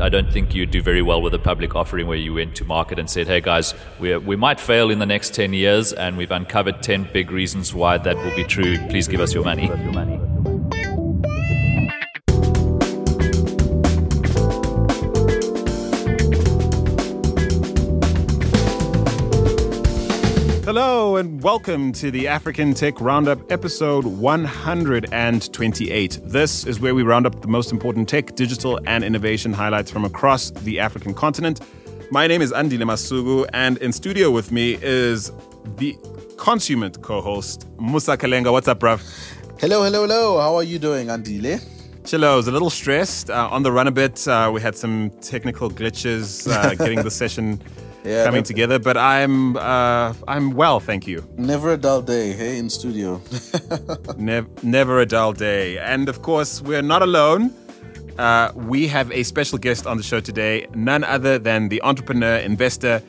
I don't think you'd do very well with a public offering where you went to market and said, hey guys, we we might fail in the next 10 years and we've uncovered 10 big reasons why that will be true. Please give us your money. And welcome to the African Tech Roundup episode 128. This is where we round up the most important tech, digital, and innovation highlights from across the African continent. My name is Andile Masuku, and in studio with me is the consummate co host, Musa Kalenga. What's up, bruv? Hello, hello, hello. How are you doing, Andile? Chillo, I was a little stressed uh, on the run a bit. Uh, we had some technical glitches uh, getting the session yeah, coming together. But I'm uh, I'm well, thank you. Never a dull day, hey, in studio. never, never a dull day, and of course we're not alone. Uh, we have a special guest on the show today, none other than the entrepreneur, investor,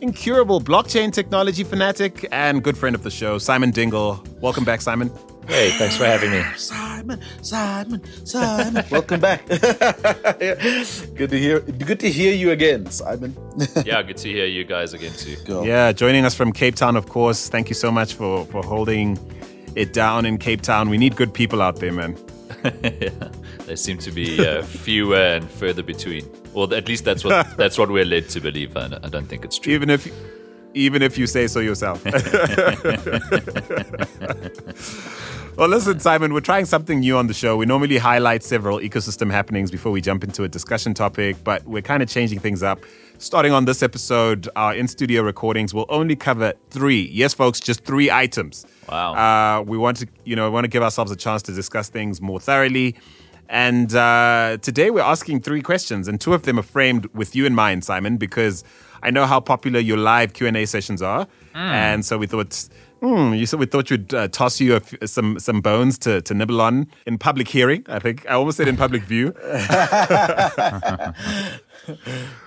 incurable blockchain technology fanatic, and good friend of the show, Simon Dingle. Welcome back, Simon. Hey, thanks for having me. Simon, Simon, Simon. Welcome back. good to hear good to hear you again, Simon. yeah, good to hear you guys again too. Go. Yeah, joining us from Cape Town, of course. Thank you so much for for holding it down in Cape Town. We need good people out there, man. yeah, there seem to be uh, fewer and further between. Well, at least that's what that's what we're led to believe. I, I don't think it's true. Even if even if you say so yourself. well, listen, Simon, we're trying something new on the show. We normally highlight several ecosystem happenings before we jump into a discussion topic, but we're kind of changing things up. Starting on this episode, our in studio recordings will only cover three. Yes, folks, just three items. Wow. Uh, we want to, you know, want to give ourselves a chance to discuss things more thoroughly. And uh, today we're asking three questions, and two of them are framed with you in mind, Simon, because I know how popular your live Q and A sessions are, mm. and so we thought. Mm, you said we thought we'd uh, toss you some some bones to, to nibble on in public hearing. I think I almost said in public view.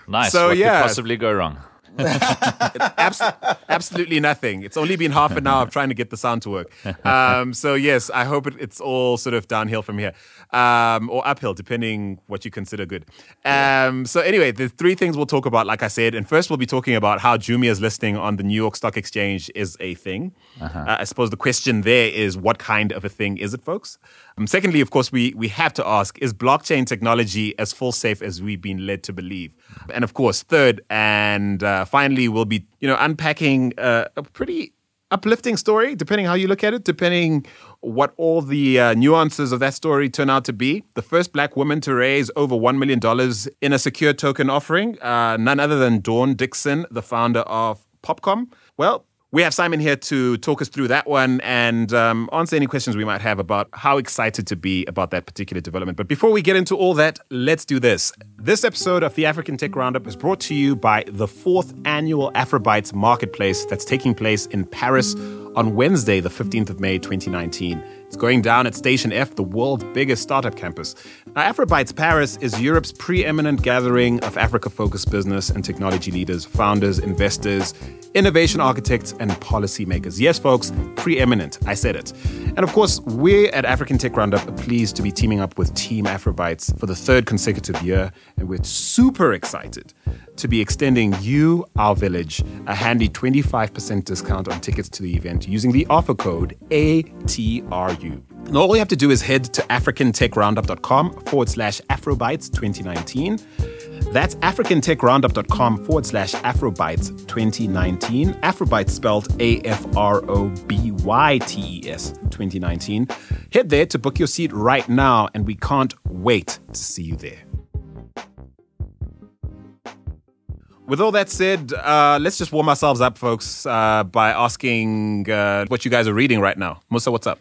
nice. So what yeah, could possibly go wrong? abs- absolutely nothing. It's only been half an hour of trying to get the sound to work. Um, so yes, I hope it, it's all sort of downhill from here um, or uphill, depending what you consider good. Um, so anyway, the three things we'll talk about, like I said, and first we'll be talking about how Jumia's listing on the New York Stock Exchange is a thing. Uh-huh. Uh, I suppose the question there is, what kind of a thing is it, folks? Um, secondly, of course, we we have to ask: Is blockchain technology as full safe as we've been led to believe? And of course, third and uh, finally, we'll be you know unpacking uh, a pretty uplifting story, depending how you look at it, depending what all the uh, nuances of that story turn out to be. The first black woman to raise over $1 million in a secure token offering, uh, none other than Dawn Dixon, the founder of Popcom. Well, we have Simon here to talk us through that one and um, answer any questions we might have about how excited to be about that particular development. But before we get into all that, let's do this. This episode of the African Tech Roundup is brought to you by the fourth annual Afrobytes Marketplace that's taking place in Paris on Wednesday, the 15th of May, 2019. It's going down at Station F, the world's biggest startup campus. Now, Afrobytes Paris is Europe's preeminent gathering of Africa focused business and technology leaders, founders, investors, innovation architects, and policymakers. Yes, folks, preeminent. I said it. And of course, we at African Tech Roundup are pleased to be teaming up with Team Afrobytes for the third consecutive year, and we're super excited to be extending you, our village, a handy 25% discount on tickets to the event using the offer code ATRU. And all you have to do is head to africantechroundup.com forward slash Afrobytes 2019. That's africantechroundup.com forward slash Afrobytes 2019. Afrobytes spelled A F R O B Y T E S 2019. Head there to book your seat right now, and we can't wait to see you there. With all that said, uh, let's just warm ourselves up, folks, uh, by asking uh, what you guys are reading right now. Musa, what's up?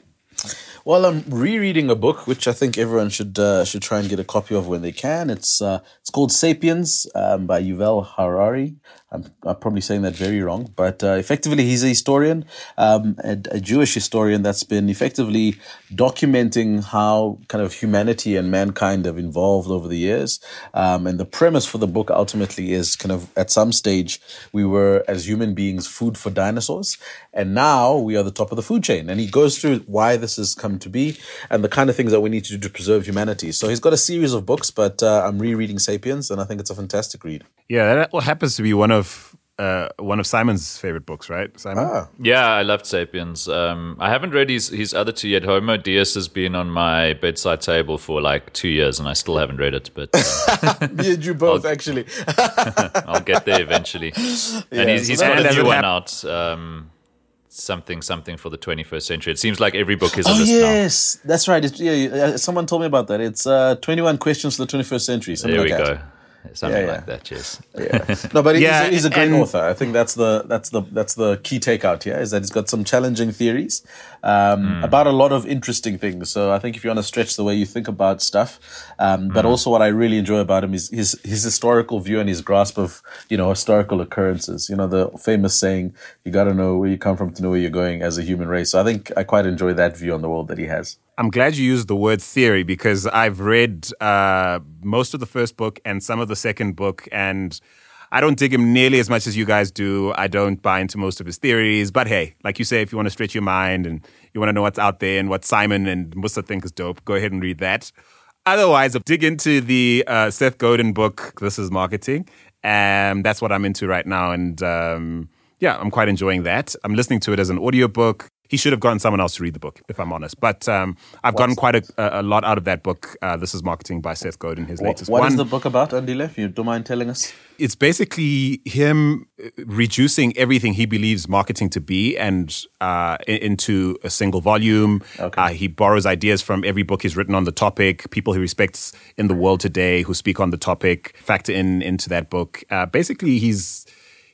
Well, I'm rereading a book which I think everyone should uh, should try and get a copy of when they can. It's uh, it's called *Sapiens* um, by Yuval Harari. I'm, I'm probably saying that very wrong, but uh, effectively, he's a historian, um, a, a, Jewish historian that's been effectively documenting how kind of humanity and mankind have evolved over the years. Um, and the premise for the book ultimately is kind of at some stage, we were, as human beings, food for dinosaurs. And now we are the top of the food chain. And he goes through why this has come to be and the kind of things that we need to do to preserve humanity. So he's got a series of books, but uh, I'm rereading Sapiens, and I think it's a fantastic read. Yeah, that happens to be one of uh, one of Simon's favorite books, right? Simon? Ah. Yeah, I loved Sapiens. Um, I haven't read his, his other two yet. Homo Deus has been on my bedside table for like two years, and I still haven't read it. But uh, me and you both, I'll, actually. I'll get there eventually. Yeah, and he's, so he's got a new one out. Um, something something for the 21st century. It seems like every book is. Oh yes, now. that's right. It's, yeah, someone told me about that. It's uh, 21 questions for the 21st century. There we like go. That something yeah, yeah. like that. Yes. Yeah. No, but yeah, he's, he's, a great and, author. I think that's the that's the that's the key takeout here is that he's got some challenging theories um, mm. about a lot of interesting things. So I think if you want to stretch the way you think about stuff, um, mm. but also what I really enjoy about him is his his historical view and his grasp of you know historical occurrences. You know the famous saying, "You got to know where you come from to know where you're going as a human race." So I think I quite enjoy that view on the world that he has. I'm glad you used the word theory because I've read uh, most of the first book and some of the second book, and I don't dig him nearly as much as you guys do. I don't buy into most of his theories, but hey, like you say, if you want to stretch your mind and you want to know what's out there and what Simon and Musa think is dope, go ahead and read that. Otherwise, dig into the uh, Seth Godin book, This is Marketing. And that's what I'm into right now. And um, yeah, I'm quite enjoying that. I'm listening to it as an audiobook he should have gotten someone else to read the book, if I'm honest. But um, I've What's gotten quite a, a, lot out of that book. Uh, this is Marketing by Seth Godin, his latest what one. What is the book about, Andy if you don't mind telling us? It's basically him uh, reducing everything he believes marketing to be and uh, into a single volume. Okay. Uh, he borrows ideas from every book he's written on the topic, people he respects in the world today who speak on the topic, factor in into that book. Uh, basically, he's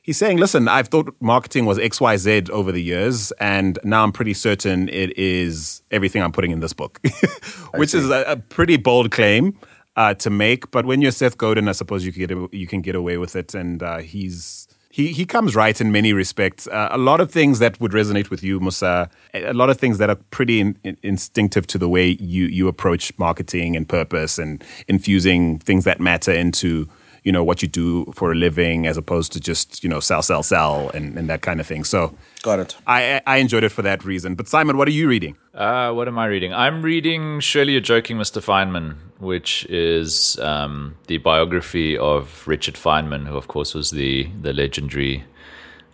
he's saying, listen, I've thought marketing was XYZ over the years, and now I'm pretty certain it is everything I'm putting in this book, which is a, a, pretty bold claim uh, to make. But when you're Seth Godin, I suppose you can get, you can get away with it. And uh, he's. He, he comes right in many respects. Uh, a lot of things that would resonate with you, Musa. A lot of things that are pretty in, in, instinctive to the way you, you approach marketing and purpose and infusing things that matter into you know what you do for a living as opposed to just you know sell sell sell and, and that kind of thing. So got it. I i enjoyed it for that reason. But simon what are you reading? Uh, what am i reading? I'm reading surely you're joking mr feynman which is um, the biography of richard feynman who of course was the the legendary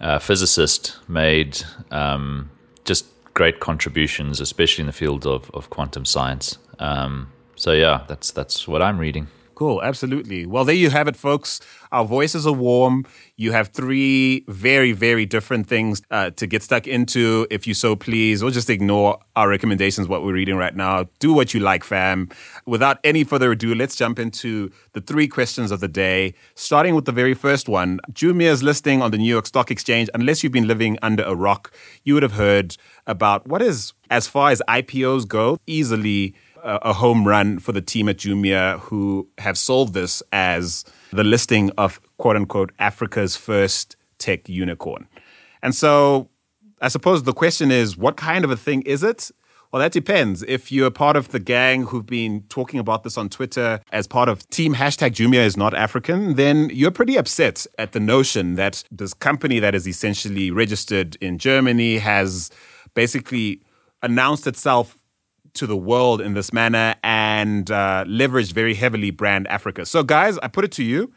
uh, physicist made um, just great contributions especially in the field of, of quantum science. Um, so yeah that's that's what i'm reading Cool, absolutely. Well, there you have it, folks. Our voices are warm. You have three very, very different things uh, to get stuck into if you so please, or just ignore our recommendations, what we're reading right now. Do what you like, fam. Without any further ado, let's jump into the three questions of the day, starting with the very first one. Jumia's listing on the New York Stock Exchange, unless you've been living under a rock, you would have heard about what is, as far as IPOs go, easily a home run for the team at Jumia who have sold this as the listing of quote unquote Africa's first tech unicorn. And so I suppose the question is what kind of a thing is it? Well, that depends. If you're part of the gang who've been talking about this on Twitter as part of team hashtag Jumia is not African, then you're pretty upset at the notion that this company that is essentially registered in Germany has basically announced itself to the world in this manner and uh, leveraged very heavily brand Africa. So, guys, I put it to you.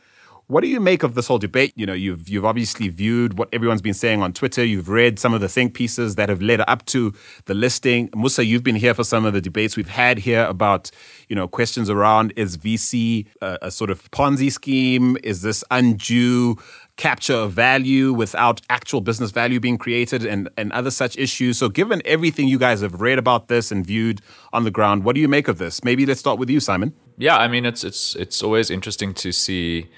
What do you make of this whole debate? You know, you've you've obviously viewed what everyone's been saying on Twitter. You've read some of the think pieces that have led up to the listing. Musa, you've been here for some of the debates we've had here about, you know, questions around is VC a, a sort of Ponzi scheme? Is this undue capture value without actual business value being created and, and other such issues. So, given everything you guys have read about this and viewed on the ground, what do you make of this? Maybe let's start with you, Simon. Yeah, I mean, it's it's it's always interesting to see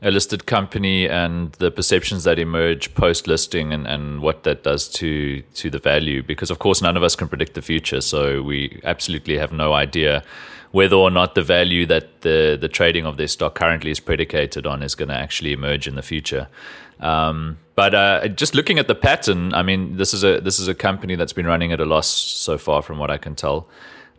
a listed company and the perceptions that emerge post listing and, and what that does to to the value because of course none of us can predict the future so we absolutely have no idea whether or not the value that the the trading of their stock currently is predicated on is going to actually emerge in the future. Um, but uh, just looking at the pattern I mean this is a this is a company that's been running at a loss so far from what I can tell.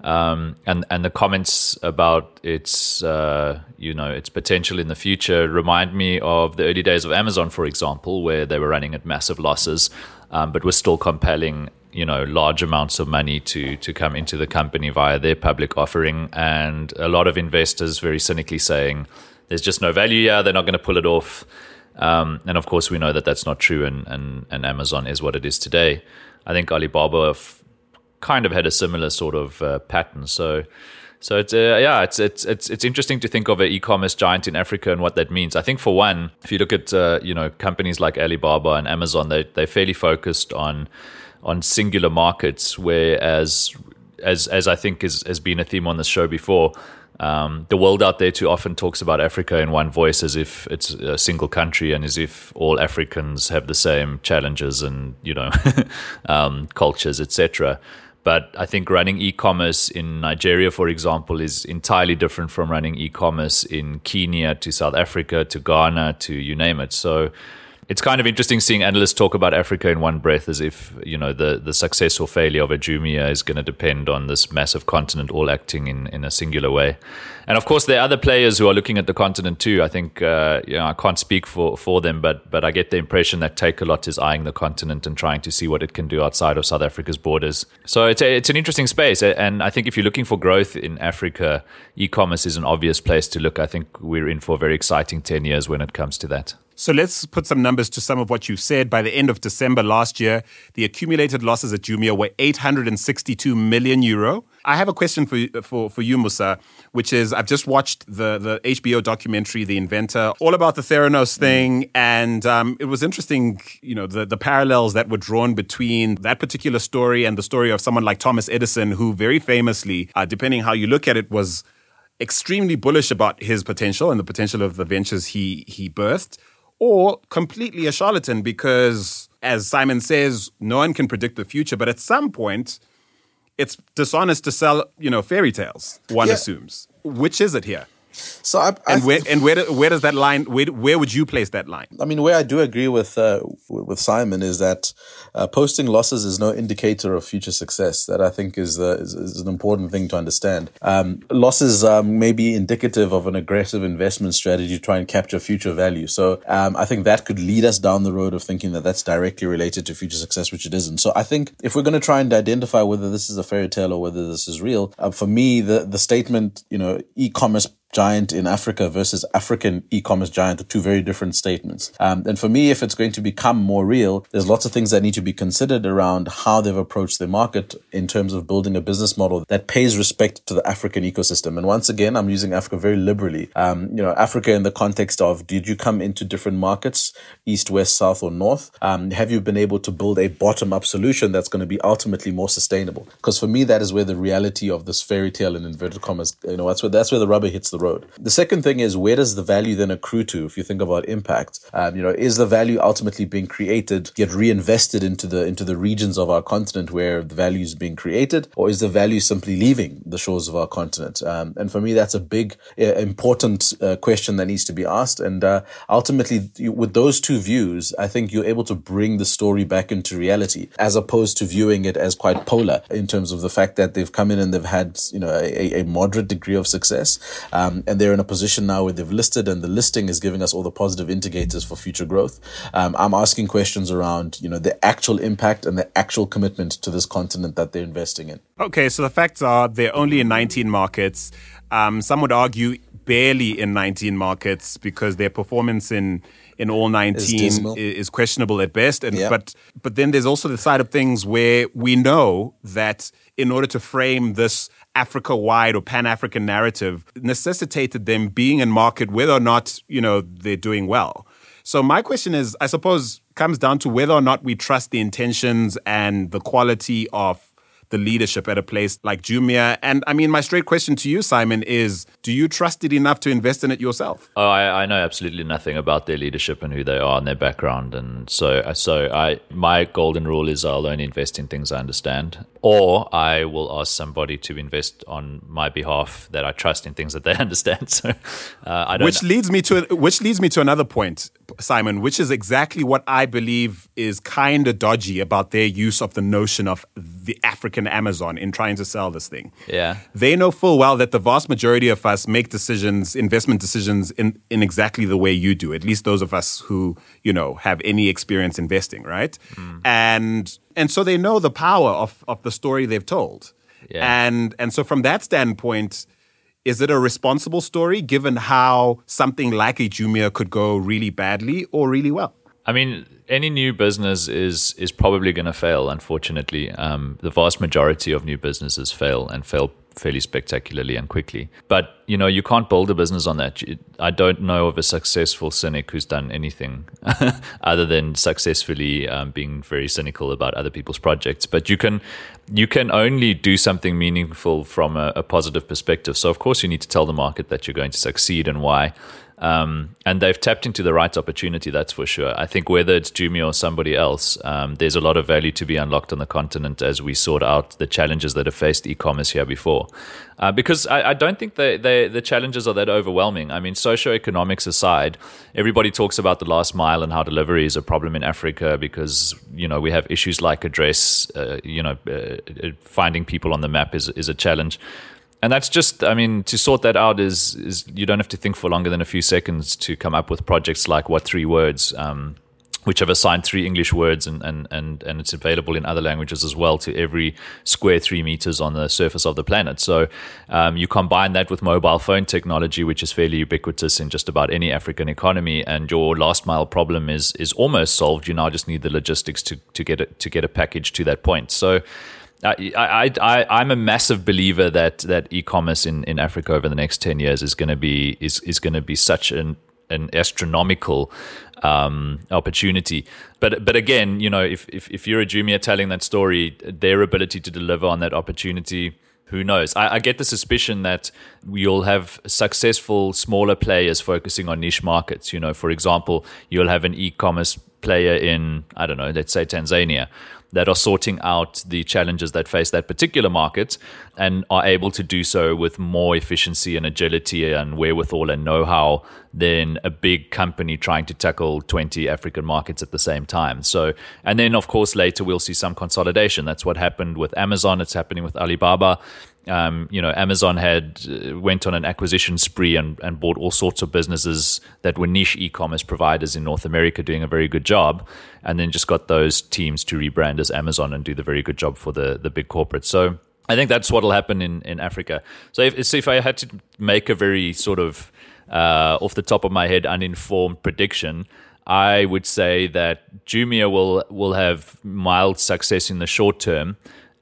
Um, and and the comments about its uh, you know its potential in the future remind me of the early days of Amazon, for example, where they were running at massive losses, um, but were still compelling you know large amounts of money to to come into the company via their public offering, and a lot of investors very cynically saying there's just no value here, they're not going to pull it off. Um, and of course, we know that that's not true, and, and, and Amazon is what it is today. I think Alibaba kind of had a similar sort of uh, pattern. So, so it's uh, yeah, it's it's it's it's interesting to think of an e-commerce giant in Africa and what that means. I think for one, if you look at uh, you know companies like Alibaba and Amazon, they they're fairly focused on on singular markets, whereas as as I think is, has been a theme on this show before. Um, the world out there too often talks about Africa in one voice as if it's a single country and as if all Africans have the same challenges and you know um, cultures, etc. But I think running e commerce in Nigeria, for example, is entirely different from running e commerce in Kenya to South Africa to Ghana to you name it. So it's kind of interesting seeing analysts talk about Africa in one breath as if, you know, the, the success or failure of a Jumia is going to depend on this massive continent all acting in, in a singular way. And of course, there are other players who are looking at the continent too. I think, uh, you know, I can't speak for, for them, but, but I get the impression that Takealot is eyeing the continent and trying to see what it can do outside of South Africa's borders. So it's, a, it's an interesting space. And I think if you're looking for growth in Africa, e commerce is an obvious place to look. I think we're in for a very exciting 10 years when it comes to that. So let's put some numbers to some of what you said. By the end of December last year, the accumulated losses at Jumia were 862 million euro. I have a question for for for you, Musa, which is I've just watched the the HBO documentary, The Inventor, all about the Theranos thing, and um, it was interesting. You know, the the parallels that were drawn between that particular story and the story of someone like Thomas Edison, who very famously, uh, depending how you look at it, was extremely bullish about his potential and the potential of the ventures he he birthed or completely a charlatan because, as Simon says, no one can predict the future. But at some point, it's dishonest to sell, you know, fairy tales. One yeah. assumes. Which is it here? So I, I and where and where where does that line where where would you place that line? I mean, where I do agree with uh, with Simon is that uh, posting losses is no indicator of future success. That I think is uh, is, is, an important thing to understand. Um, losses um, may be indicative of an aggressive investment strategy to try and capture future value. So um, I think that could lead us down the road of thinking that that's directly related to future success, which it isn't. So I think if we're going to try and identify whether this is a fairy tale or whether this is real, uh, for me, the the statement, you know, e-commerce giant in Africa versus African e-commerce giant are two very different statements. Um, and for me, if it's going to become more real, there's lots of things that need to be considered around how they've approached the market in terms of building a business model that pays respect to the African ecosystem. And once again, I'm using Africa very liberally. Um, you know, Africa in the context of did you come into different markets, east, west, south, or north? Um, have you been able to build a bottom-up solution that's going to be ultimately more sustainable? Because for me, that is where the reality of this fairy tale in inverted commas, you know, that's where that's where the rubber hits the road. The second thing is where does the value then accrue to? If you think about impact, um, you know, is the value ultimately being created get reinvested into the into the regions of our continent where the value is being created, or is the value simply leaving the shores of our continent? Um, and for me, that's a big, uh, important uh, question that needs to be asked. And uh, ultimately, with those two views, I think you're able to bring the story back into reality, as opposed to viewing it as quite polar in terms of the fact that they've come in and they've had you know a, a moderate degree of success. Um, and they're in a position now where they've listed and the listing is giving us all the positive indicators for future growth. Um, I'm asking questions around, you know, the actual impact and the actual commitment to this continent that they're investing in. Okay, so the facts are they're only in 19 markets. Um, some would argue barely in 19 markets because their performance in in all 19 is, is questionable at best and yeah. but but then there's also the side of things where we know that in order to frame this Africa wide or Pan African narrative necessitated them being in market whether or not, you know, they're doing well. So my question is, I suppose, comes down to whether or not we trust the intentions and the quality of the leadership at a place like Jumia. And I mean, my straight question to you, Simon, is do you trust it enough to invest in it yourself? Oh, I, I know absolutely nothing about their leadership and who they are and their background. And so, so I, my golden rule is I'll only invest in things I understand, or I will ask somebody to invest on my behalf that I trust in things that they understand. So, uh, I don't. Which leads me to which leads me to another point, Simon, which is exactly what I believe is kind of dodgy about their use of the notion of the African Amazon in trying to sell this thing. Yeah. They know full well that the vast majority of us make decisions, investment decisions in, in exactly the way you do, at least those of us who, you know, have any experience investing, right? Mm. And and so they know the power of, of the story they've told. Yeah. And and so from that standpoint, is it a responsible story given how something like a Jumia could go really badly or really well? I mean, any new business is is probably going to fail. Unfortunately, um, the vast majority of new businesses fail and fail fairly spectacularly and quickly. But you know, you can't build a business on that. I don't know of a successful cynic who's done anything other than successfully um, being very cynical about other people's projects. But you can you can only do something meaningful from a, a positive perspective. So of course, you need to tell the market that you're going to succeed and why. Um, and they've tapped into the right opportunity, that's for sure. I think whether it's Jumia or somebody else, um, there's a lot of value to be unlocked on the continent as we sort out the challenges that have faced e-commerce here before. Uh, because I, I, don't think they, they, the challenges are that overwhelming. I mean, socioeconomics aside, everybody talks about the last mile and how delivery is a problem in Africa because you know we have issues like address. Uh, you know, uh, finding people on the map is is a challenge and that's just i mean to sort that out is is you don't have to think for longer than a few seconds to come up with projects like what3words um, which have assigned three English words and, and, and, and it's available in other languages as well to every square three meters on the surface of the planet. So um, you combine that with mobile phone technology, which is fairly ubiquitous in just about any African economy, and your last mile problem is is almost solved. You now just need the logistics to, to get it to get a package to that point. So I, I, I, am a massive believer that that e-commerce in, in Africa over the next ten years is going to be is is going to be such an an astronomical um, opportunity. But but again, you know, if, if if you're a Jumia telling that story, their ability to deliver on that opportunity, who knows? I, I get the suspicion that you'll have successful smaller players focusing on niche markets. You know, for example, you'll have an e-commerce player in I don't know, let's say Tanzania that are sorting out the challenges that face that particular market and are able to do so with more efficiency and agility and wherewithal and know-how than a big company trying to tackle 20 African markets at the same time. So, and then of course later we'll see some consolidation. That's what happened with Amazon. It's happening with Alibaba. Um, you know, Amazon had uh, went on an acquisition spree and, and bought all sorts of businesses that were niche e-commerce providers in North America, doing a very good job, and then just got those teams to rebrand as Amazon and do the very good job for the the big corporates. So I think that's what will happen in in Africa. So if so if I had to make a very sort of uh, off the top of my head uninformed prediction. I would say that Jumia will will have mild success in the short term,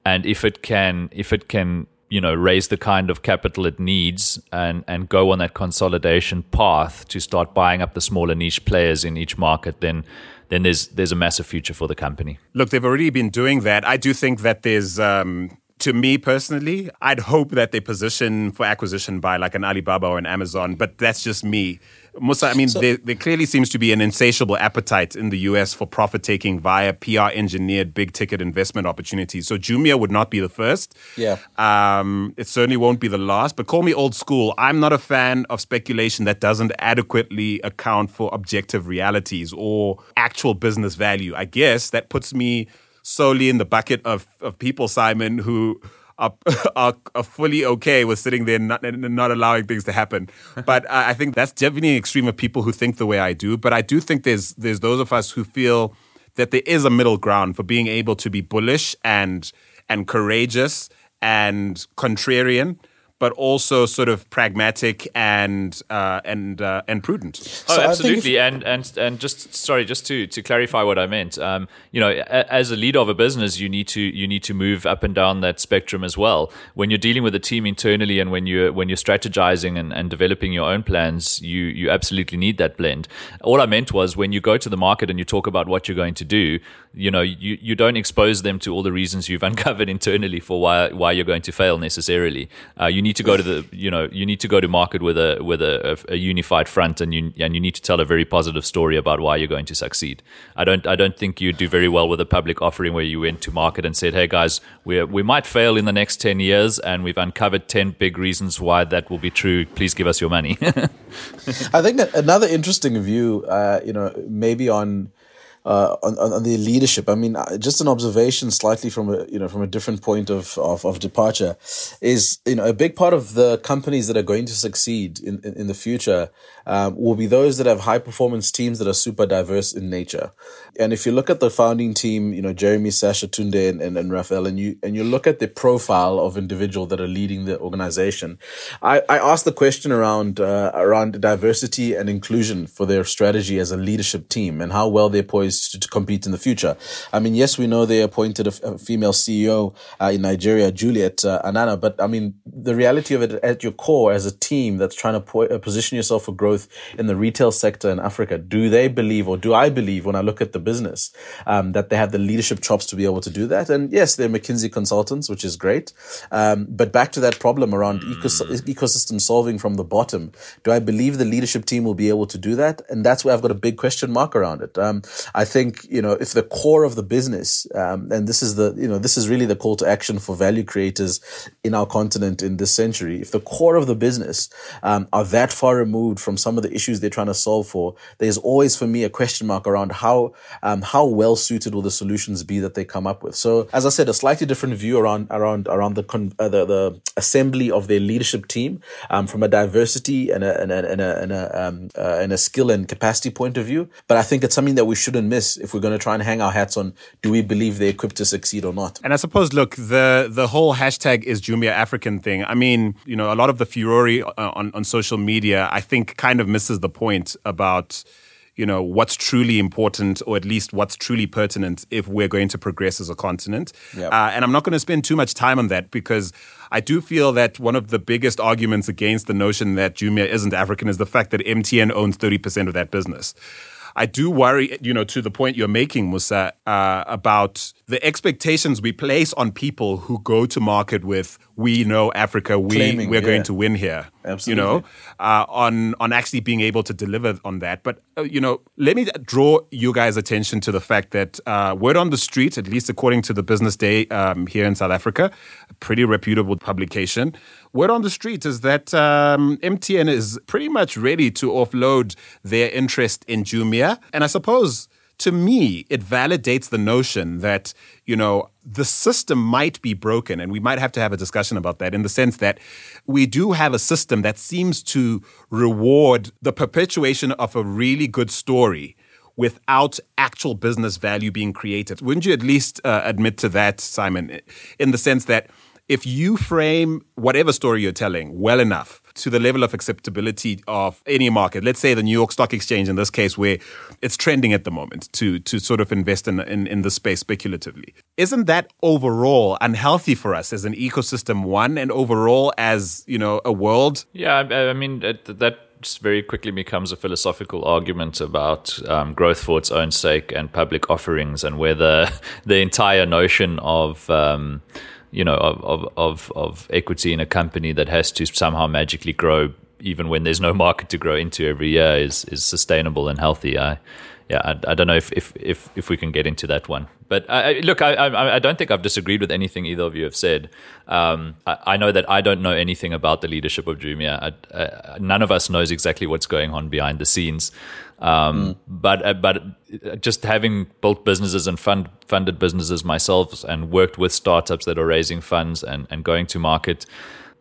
and if it can if it can you know raise the kind of capital it needs and and go on that consolidation path to start buying up the smaller niche players in each market then then there's there's a massive future for the company look they've already been doing that i do think that there's um to me personally, I'd hope that they position for acquisition by like an Alibaba or an Amazon, but that's just me. Musa, I mean, so, there, there, clearly seems to be an insatiable appetite in the US for profit taking via PR engineered big ticket investment opportunities. So Jumia would not be the first. Yeah. Um, it certainly won't be the last, but call me old school. I'm not a fan of speculation that doesn't adequately account for objective realities or actual business value. I guess that puts me solely in the bucket of, of people, Simon, who are, are, are fully okay with sitting there and not, not allowing things to happen. But I think that's definitely an extreme of people who think the way I do. But I do think there's there's those of us who feel that there is a middle ground for being able to be bullish and and courageous and contrarian, but also sort of pragmatic and uh, and uh, and prudent. Oh, absolutely. and and and just sorry, just to to clarify what I meant. Um, you know, as a leader of a business, you need to you need to move up and down that spectrum as well. When you're dealing with a team internally, and when you're when you're strategizing and, and developing your own plans, you you absolutely need that blend. All I meant was when you go to the market and you talk about what you're going to do, you know, you you don't expose them to all the reasons you've uncovered internally for why why you're going to fail necessarily. Uh, you need to go to the you know you need to go to market with a with a, a, unified front and you and you need to tell a very positive story about why you're going to succeed. I don't I don't think you'd do very well with a public offering where you went to market and said, "Hey guys, we we might fail in the next 10 years and we've uncovered 10 big reasons why that will be true. Please give us your money." I think another interesting view uh, you know maybe on uh, on, on the leadership. I mean, uh, just an observation, slightly from a you know from a different point of, of, of departure, is you know a big part of the companies that are going to succeed in in, in the future um, will be those that have high performance teams that are super diverse in nature. And if you look at the founding team, you know Jeremy, Sacha, Tunde, and, and, and Raphael, and you and you look at the profile of individual that are leading the organization, I, I asked the question around uh, around diversity and inclusion for their strategy as a leadership team and how well they're poised to, to, compete in the future. I mean, yes, we know they appointed a, female CEO uh, in Nigeria, Juliet uh, Anammah, but I mean, the reality of it at your core as a team that's trying to po- uh, position yourself for growth in the retail sector in Africa, do they believe, or do I believe when I look at the business, um, that they have the leadership chops to be able to do that? And yes, they're McKinsey consultants, which is great. Um, but back to that problem around mm. ecos- ecosystem solving from the bottom, do I believe the leadership team will be able to do that? And that's where I've got a big question mark around it. Um, I think, you know, if the core of the business, um, and this is the, you know, this is really the call to action for value creators in our continent in this century. If the core of the business um, are that far removed from some of the issues they're trying to solve for, there's always for me a question mark around how um, how well suited will the solutions be that they come up with. So, as I said, a slightly different view around around around the con- uh, the, the assembly of their leadership team um, from a diversity and a and a and a and a, um, uh, and a skill and capacity point of view. But I think it's something that we shouldn't miss if we're going to try and hang our hats on do we believe they're equipped to succeed or not? And I suppose, look, the the whole hashtag is Jumia African thing. I mean, you know, a lot of the furore uh, on, on social media, I think, kind of misses the point about you know what's truly important or at least what's truly pertinent if we're going to progress as a continent yep. uh, and i'm not going to spend too much time on that because i do feel that one of the biggest arguments against the notion that jumia isn't african is the fact that mtn owns 30% of that business I do worry, you know, to the point you're making, Musa, uh, about the expectations we place on people who go to market with "We know Africa, we Claiming, we're yeah. going to win here." Absolutely. You know, uh, on on actually being able to deliver on that. But uh, you know, let me draw you guys' attention to the fact that uh, word on the street, at least according to the Business Day um, here in South Africa, a pretty reputable publication, Word on the street is that um, MTN is pretty much ready to offload their interest in Jumia. And I suppose to me, it validates the notion that, you know, the system might be broken. And we might have to have a discussion about that in the sense that we do have a system that seems to reward the perpetuation of a really good story without actual business value being created. Wouldn't you at least uh, admit to that, Simon, in the sense that if you frame whatever story you're telling well enough to the level of acceptability of any market, let's say the New York Stock Exchange in this case, where it's trending at the moment to to sort of invest in in, in the space speculatively, isn't that overall unhealthy for us as an ecosystem? One and overall as you know a world. Yeah, I, I mean that very quickly becomes a philosophical argument about um, growth for its own sake and public offerings, and whether the entire notion of um, you know of, of of of equity in a company that has to somehow magically grow even when there's no market to grow into every year is is sustainable and healthy. I yeah, I, I don't know if, if if if we can get into that one. But I, look, I, I, I don't think I've disagreed with anything either of you have said. Um, I, I, know that I don't know anything about the leadership of Jumia. I, none of us knows exactly what's going on behind the scenes. Um, mm. But uh, but just having built businesses and fund funded businesses myself and worked with startups that are raising funds and, and going to market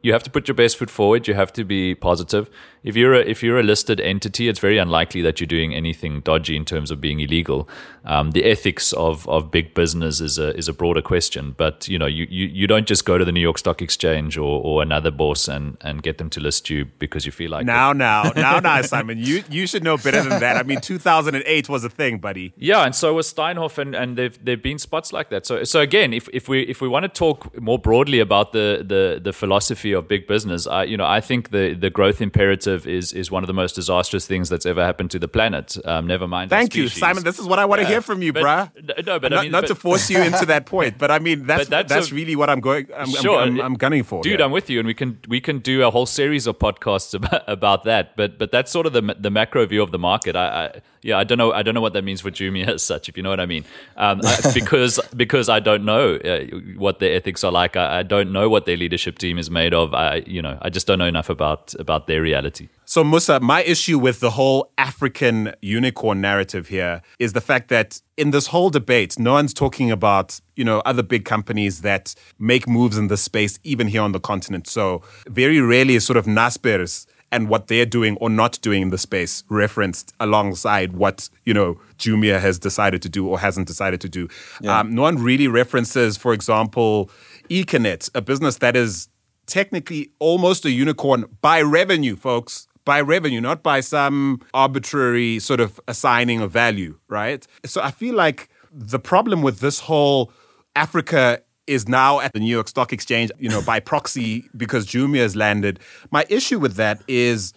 you have to put your best foot forward. You have to be positive. If you're a, if you're a listed entity, it's very unlikely that you're doing anything dodgy in terms of being illegal. Um, the ethics of, of big business is a is a broader question. But you know, you, you, you don't just go to the New York Stock Exchange or, or another boss and, and get them to list you because you feel like now, it. now, now, now, Simon, you you should know better than that. I mean, 2008 was a thing, buddy. Yeah, and so was Steinhoff, and, and they've they've been spots like that. So so again, if, if we if we want to talk more broadly about the the, the philosophy of big business, I you know I think the the growth imperative is is one of the most disastrous things that's ever happened to the planet. Um, never mind. Thank you, Simon. This is what I want to hear from you, but, bruh. No, but not, I mean, not but, to force you into that point, but I mean that's that's, that's a, really what I'm going. I'm, sure, I'm, I'm, I'm gunning for, dude. I'm with you, and we can we can do a whole series of podcasts about, about that. But but that's sort of the the macro view of the market. I, I yeah, I don't know. I don't know what that means for Jumia as such, if you know what I mean. Um, I, because because I don't know uh, what their ethics are like. I, I, don't know what their leadership team is made of. I you know I just don't know enough about about their reality. So Musa, my issue with the whole African unicorn narrative here is the fact that in this whole debate, no one's talking about you know other big companies that make moves in this space, even here on the continent. So very rarely is sort of Naspers and what they're doing or not doing in the space referenced alongside what you know Jumia has decided to do or hasn't decided to do. Yeah. Um, no one really references, for example, Econet, a business that is technically almost a unicorn by revenue, folks. By revenue, not by some arbitrary sort of assigning of value, right? So I feel like the problem with this whole Africa is now at the New York Stock Exchange, you know, by proxy because Jumia has landed. My issue with that is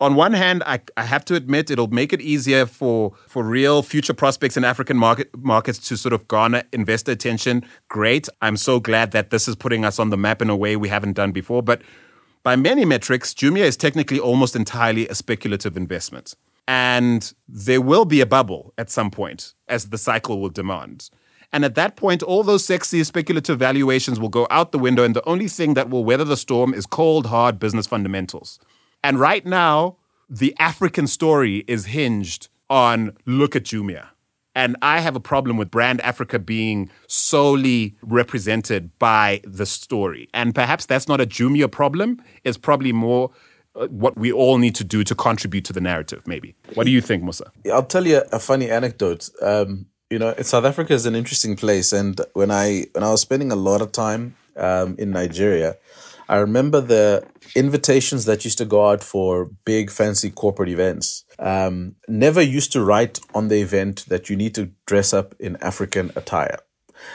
on one hand, I, I, have to admit it'll make it easier for for real future prospects in African market markets to sort of garner investor attention. Great. I'm so glad that this is putting us on the map in a way we haven't done before. But by many metrics, Jumia is technically almost entirely a speculative investment. And there will be a bubble at some point, as the cycle will demand. And at that point, all those sexy speculative valuations will go out the window, and the only thing that will weather the storm is cold, hard business fundamentals. And right now, the African story is hinged on look at Jumia. And I have a problem with brand Africa being solely represented by the story. And perhaps that's not a Jumia problem. It's probably more uh, what we all need to do to contribute to the narrative, maybe. What do you think, Musa? I'll tell you a funny anecdote. Um, you know, South Africa is an interesting place, and when I when I was spending a lot of time um, in Nigeria, I remember the invitations that used to go out for big fancy corporate events. Um, never used to write on the event that you need to dress up in African attire.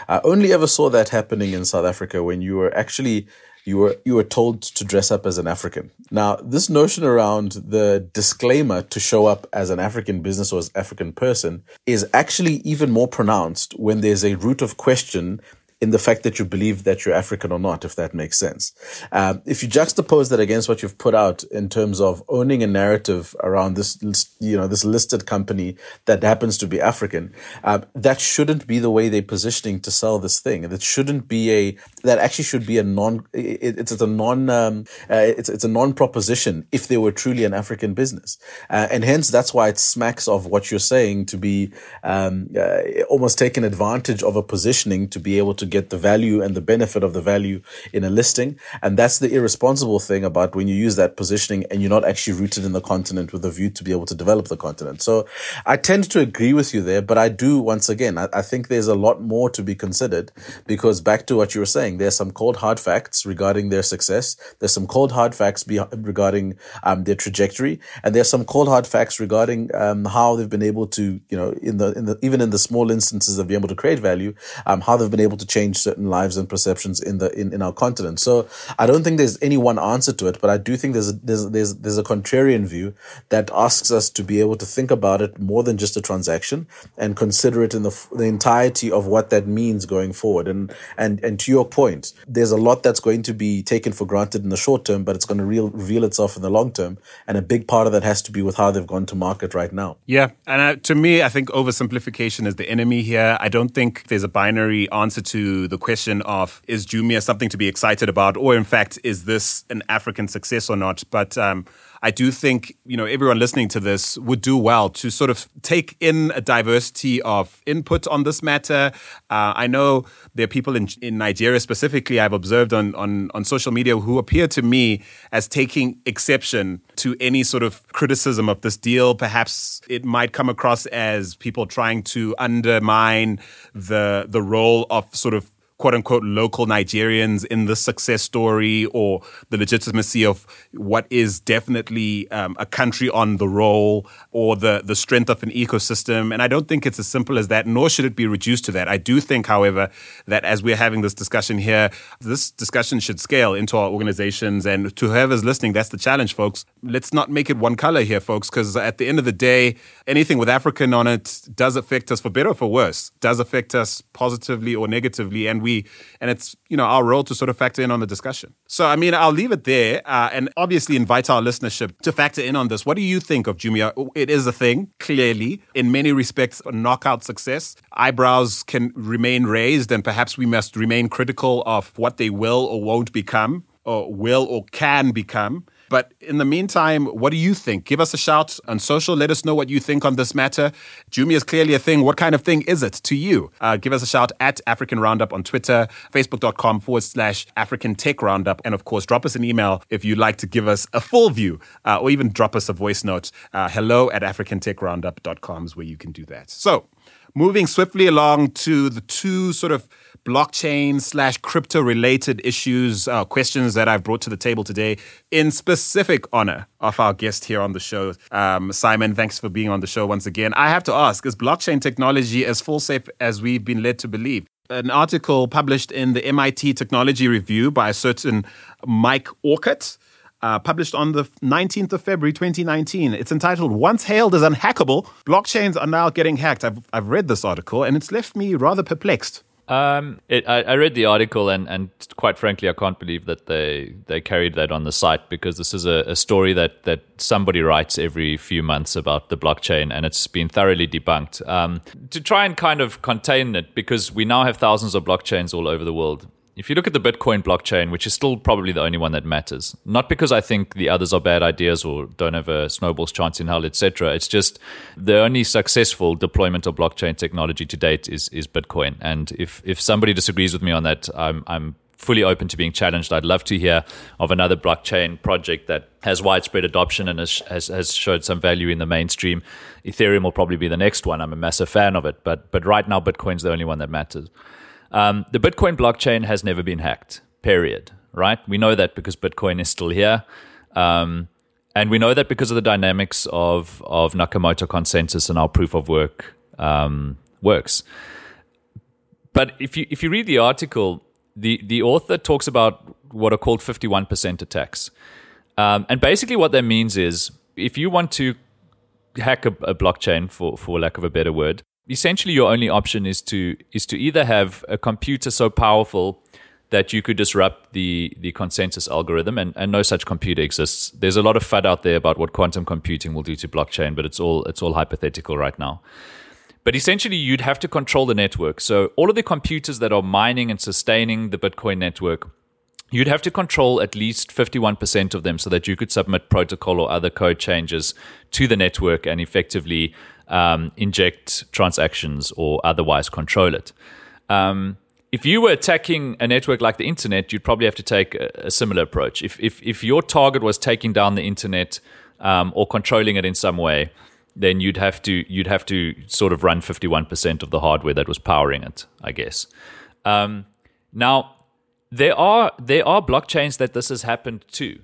I only ever saw that happening in South Africa when you were actually you were you were told to dress up as an African. Now, this notion around the disclaimer to show up as an African business or as African person is actually even more pronounced when there's a root of question in the fact that you believe that you're African or not, if that makes sense. Um, if you juxtapose that against what you've put out in terms of owning a narrative around this, you know, this listed company that happens to be African, um, that shouldn't be the way they're positioning to sell this thing. That shouldn't be a, that actually should be a non, it, it's, it's a non, um, uh, it's, it's a non proposition if they were truly an African business. Uh, and hence that's why it smacks of what you're saying to be, um, uh, almost taking advantage of a positioning to be able to to get the value and the benefit of the value in a listing. And that's the irresponsible thing about when you use that positioning and you're not actually rooted in the continent with a view to be able to develop the continent. So I tend to agree with you there, but I do, once again, I, I think there's a lot more to be considered because back to what you were saying, there's some cold hard facts regarding their success. There's some cold hard facts be- regarding um, their trajectory. And there's some cold hard facts regarding um, how they've been able to, you know, in the, in the, even in the small instances of being able to create value, um, how they've been able to change certain lives and perceptions in the in, in our continent. So I don't think there's any one answer to it, but I do think there's a, there's there's there's a contrarian view that asks us to be able to think about it more than just a transaction and consider it in the the entirety of what that means going forward. And and and to your point, there's a lot that's going to be taken for granted in the short term, but it's going to real, reveal itself in the long term. And a big part of that has to be with how they've gone to market right now. Yeah, and uh, to me, I think oversimplification is the enemy here. I don't think there's a binary answer to the question of is Jumia something to be excited about, or in fact, is this an African success or not? But um, I do think, you know, everyone listening to this would do well to sort of take in a diversity of input on this matter. Uh, I know there are people in, in Nigeria specifically I've observed on, on, on social media who appear to me as taking exception to any sort of criticism of this deal. Perhaps it might come across as people trying to undermine the the role of sort of quote unquote local Nigerians in the success story or the legitimacy of what is definitely um, a country on the roll or the, the strength of an ecosystem. And I don't think it's as simple as that, nor should it be reduced to that. I do think, however, that as we're having this discussion here, this discussion should scale into our organizations. And to whoever's listening, that's the challenge, folks. Let's not make it one color here, folks, because at the end of the day, anything with African on it does affect us for better or for worse, does affect us positively or negatively. And we and it's you know our role to sort of factor in on the discussion. So I mean, I'll leave it there, uh, and obviously invite our listenership to factor in on this. What do you think of Jumia? It is a thing, clearly, in many respects, a knockout success. Eyebrows can remain raised, and perhaps we must remain critical of what they will or won't become, or will or can become. But in the meantime, what do you think? Give us a shout on social. Let us know what you think on this matter. Jumia is clearly a thing. What kind of thing is it to you? Uh, give us a shout at African Roundup on Twitter, facebook.com forward slash African Tech Roundup. And of course, drop us an email if you'd like to give us a full view uh, or even drop us a voice note. Uh, hello at africantechroundup.com is where you can do that. So, moving swiftly along to the two sort of blockchain slash crypto related issues, uh, questions that I've brought to the table today in specific honor of our guest here on the show. Um, Simon, thanks for being on the show once again. I have to ask, is blockchain technology as full safe as we've been led to believe? An article published in the MIT Technology Review by a certain Mike Orcutt. Uh, published on the 19th of February 2019. It's entitled Once Hailed as Unhackable, Blockchains Are Now Getting Hacked. I've, I've read this article and it's left me rather perplexed. Um, it, I, I, read the article and, and quite frankly, I can't believe that they, they carried that on the site because this is a, a story that, that somebody writes every few months about the blockchain and it's been thoroughly debunked. Um, to try and kind of contain it, because we now have thousands of blockchains all over the world, if you look at the Bitcoin blockchain, which is still probably the only one that matters, not because I think the others are bad ideas or don't have a snowball's chance in hell, etc. It's just the only successful deployment of blockchain technology to date is is Bitcoin. And if if somebody disagrees with me on that, I'm I'm fully open to being challenged. I'd love to hear of another blockchain project that has widespread adoption and has, has, has showed some value in the mainstream. Ethereum will probably be the next one. I'm a massive fan of it, but but right now Bitcoin's the only one that matters. Um, the Bitcoin blockchain has never been hacked, period. Right? We know that because Bitcoin is still here. Um, and we know that because of the dynamics of, of Nakamoto consensus and how proof of work um, works. But if you, if you read the article, the, the author talks about what are called 51% attacks. Um, and basically, what that means is if you want to hack a, a blockchain, for, for lack of a better word, essentially your only option is to is to either have a computer so powerful that you could disrupt the the consensus algorithm and, and no such computer exists. There's a lot of fud out there about what quantum computing will do to blockchain, but it's all it's all hypothetical right now. But essentially you'd have to control the network. So all of the computers that are mining and sustaining the Bitcoin network, you'd have to control at least 51% of them so that you could submit protocol or other code changes to the network and effectively um, inject transactions or otherwise control it. Um, if you were attacking a network like the internet, you'd probably have to take a, a similar approach. If, if, if your target was taking down the internet um, or controlling it in some way, then you'd have to you'd have to sort of run 51% of the hardware that was powering it, I guess. Um, now, there are there are blockchains that this has happened to.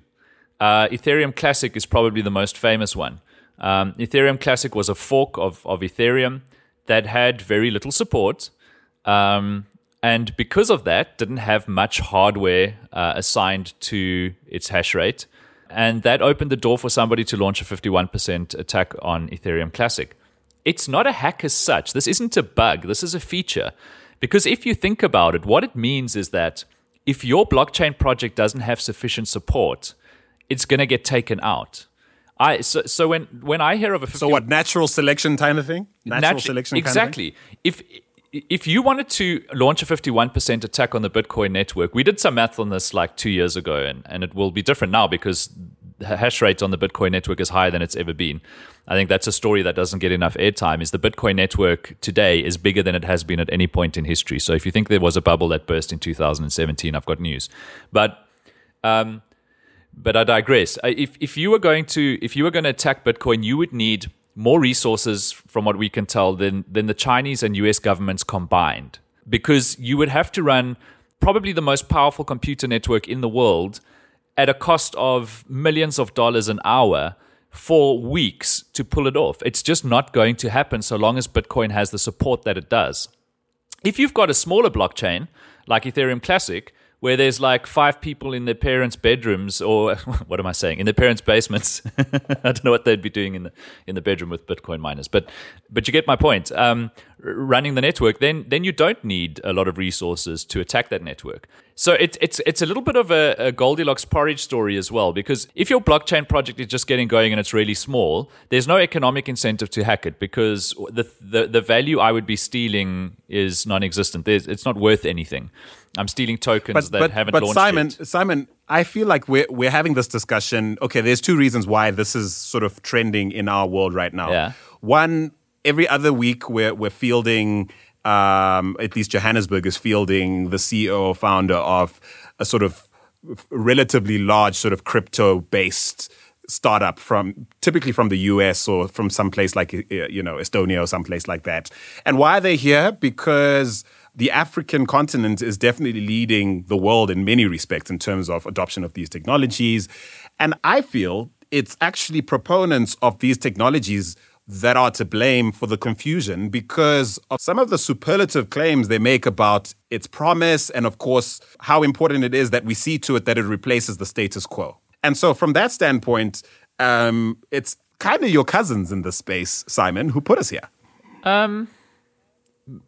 Uh, Ethereum Classic is probably the most famous one. Um, Ethereum Classic was a fork of, of Ethereum that had very little support. Um, and because of that, didn't have much hardware uh, assigned to its hash rate. And that opened the door for somebody to launch a 51% attack on Ethereum Classic. It's not a hack as such. This isn't a bug. This is a feature. Because if you think about it, what it means is that if your blockchain project doesn't have sufficient support, it's going to get taken out. I so, so when when I hear of a 50, so what natural selection kind of thing, natural natu- selection exactly. Kind of if if you wanted to launch a 51% attack on the Bitcoin network, we did some math on this like two years ago, and, and it will be different now because the hash rate on the Bitcoin network is higher than it's ever been. I think that's a story that doesn't get enough airtime. Is the Bitcoin network today is bigger than it has been at any point in history. So if you think there was a bubble that burst in 2017, I've got news. But um, but I digress. If if you were going to if you were going to attack Bitcoin, you would need more resources, from what we can tell, than than the Chinese and U.S. governments combined, because you would have to run probably the most powerful computer network in the world at a cost of millions of dollars an hour for weeks to pull it off. It's just not going to happen so long as Bitcoin has the support that it does. If you've got a smaller blockchain like Ethereum Classic, where there's like five people in their parents' bedrooms, or what am I saying, in their parents' basements. I don't know what they'd be doing in the in the bedroom with Bitcoin miners, but but you get my point. Um, running the network, then then you don't need a lot of resources to attack that network. So it's it's it's a little bit of a, a, Goldilocks porridge story as well, because if your blockchain project is just getting going and it's really small, there's no economic incentive to hack it because the the, the value I would be stealing is non-existent. There's, it's not worth anything. I'm stealing tokens but, that but, haven't but launched Simon, yet. Simon, I feel like we're we're having this discussion. Okay, there's two reasons why this is sort of trending in our world right now. Yeah. One, every other week we're we're fielding. Um, at least Johannesburg is fielding the CEO founder of a sort of relatively large sort of crypto based startup from typically from the US or from some place like you know Estonia or someplace like that. And why are they here? Because the African continent is definitely leading the world in many respects in terms of adoption of these technologies. And I feel it's actually proponents of these technologies that are to blame for the confusion because of some of the superlative claims they make about its promise and, of course, how important it is that we see to it that it replaces the status quo. And so, from that standpoint, um, it's kind of your cousins in this space, Simon, who put us here. Um,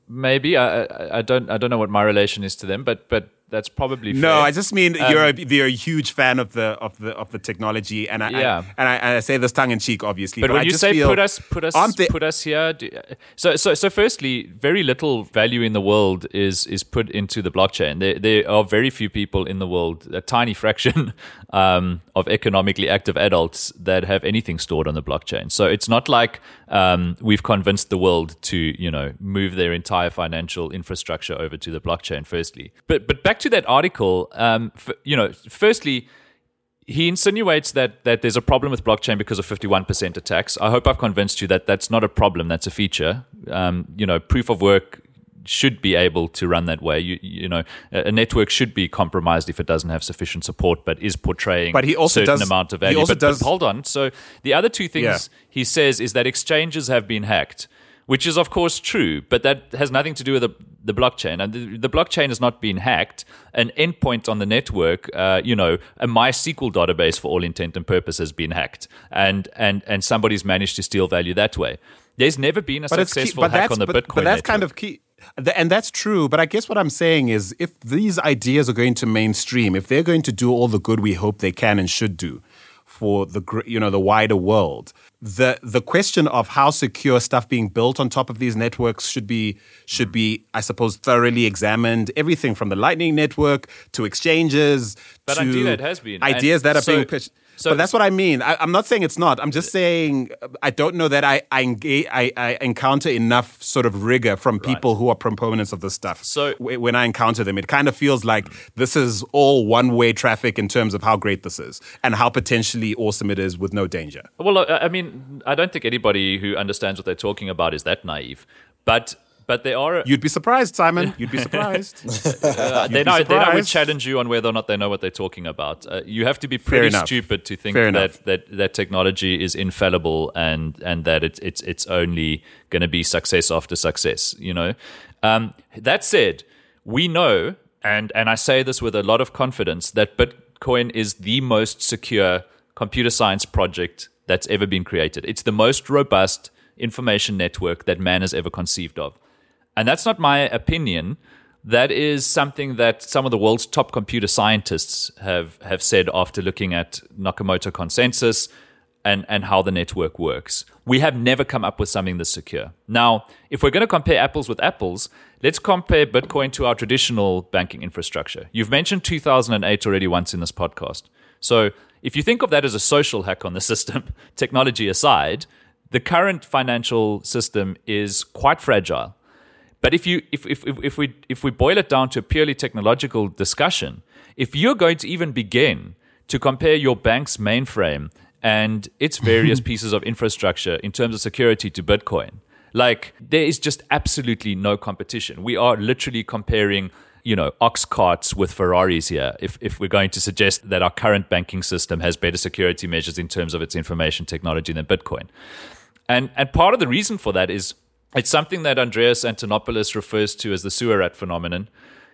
maybe I, I, don't I don't know what my relation is to them, but but that's probably fair. no. I just mean um, you're a, you're a huge fan of the of the of the technology, and I, yeah. I, and I, and I say this tongue in cheek, obviously. But, but when I you just say put us put us they, put us here, do, so so so firstly, very little value in the world is is put into the blockchain. There there are very few people in the world, a tiny fraction um, of economically active adults that have anything stored on the blockchain. So it's not like um, we've convinced the world to you know move their entire financial infrastructure over to the blockchain. Firstly, but but back to that article um, f- you know, firstly, he insinuates that that there's a problem with blockchain because of 51% attacks. I hope I've convinced you that that's not a problem. That's a feature. Um, you know, proof of work should be able to run that way. You, you know, a network should be compromised if it doesn't have sufficient support, but is portraying but he also certain does, amount of value. He also but, does, but hold on. So the other two things Yeah. he says is that exchanges have been hacked. Which is of course true, but that has nothing to do with the, the blockchain. And the, the blockchain has not been hacked. An endpoint on the network, uh, you know, a MySQL database for all intent and purpose has been hacked, and and and somebody's managed to steal value that way. There's never been a but successful but hack on the but, Bitcoin but that's network. kind of key. And that's true, but I guess what I'm saying is if these ideas are going to mainstream, if they're going to do all the good we hope they can and should do for the you know the wider world, the the question of how secure stuff being built on top of these networks should be should be I suppose thoroughly examined. Everything from the Lightning Network to exchanges But to indeed it has been. ideas And that are so- being pitched. So- but that's what I mean. I, I'm not saying it's not. I'm just saying I don't know that I I, engage, I, I encounter enough sort of rigor from people who are proponents of this stuff. So- when I encounter them, it kind of feels like this is all one way traffic in terms of how great this is and how potentially awesome it is with no danger. Well, I mean, I don't think anybody who understands what they're talking about is that naive, but but there are You'd be surprised, Simon. You'd be surprised. Uh, You'd then, be I, then I would surprised. challenge you on whether or not they know what they're talking about. Uh, you have to be pretty stupid to think Fair that, enough. that that technology is infallible and and that it's it's it's only going to be success after success. You know. Um, that said, we know, and and I say this with a lot of confidence, that Bitcoin is the most secure computer science project that's ever been created. It's the most robust information network that man has ever conceived of. And that's not my opinion. That is something that some of the world's top computer scientists have, have said after looking at Nakamoto consensus and, and how the network works. We have never come up with something this secure. Now, if we're going to compare apples with apples, let's compare Bitcoin to our traditional banking infrastructure. You've mentioned 2008 already once in this podcast. So if you think of that as a social hack on the system, technology aside, the current financial system is quite fragile. But if you if, if, if, if we if we boil it down to a purely technological discussion, if you're going to even begin to compare your bank's mainframe and its various pieces of infrastructure in terms of security to Bitcoin, like there is just absolutely no competition. We are literally comparing you know, ox carts with Ferraris here if, if we're going to suggest that our current banking system has better security measures in terms of its information technology than Bitcoin. And, and part of the reason for that is it's something that Andreas Antonopoulos refers to as the sewer rat phenomenon.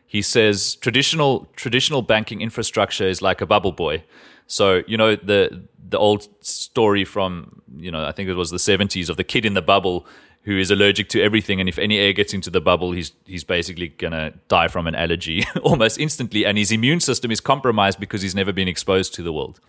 He says traditional traditional banking infrastructure is like a bubble boy. So you know the the old story from you know I think it was the 70s of the kid in the bubble who is allergic to everything, and if any air gets into the bubble, he's he's basically gonna die from an allergy almost instantly, and his immune system is compromised because he's never been exposed to the world.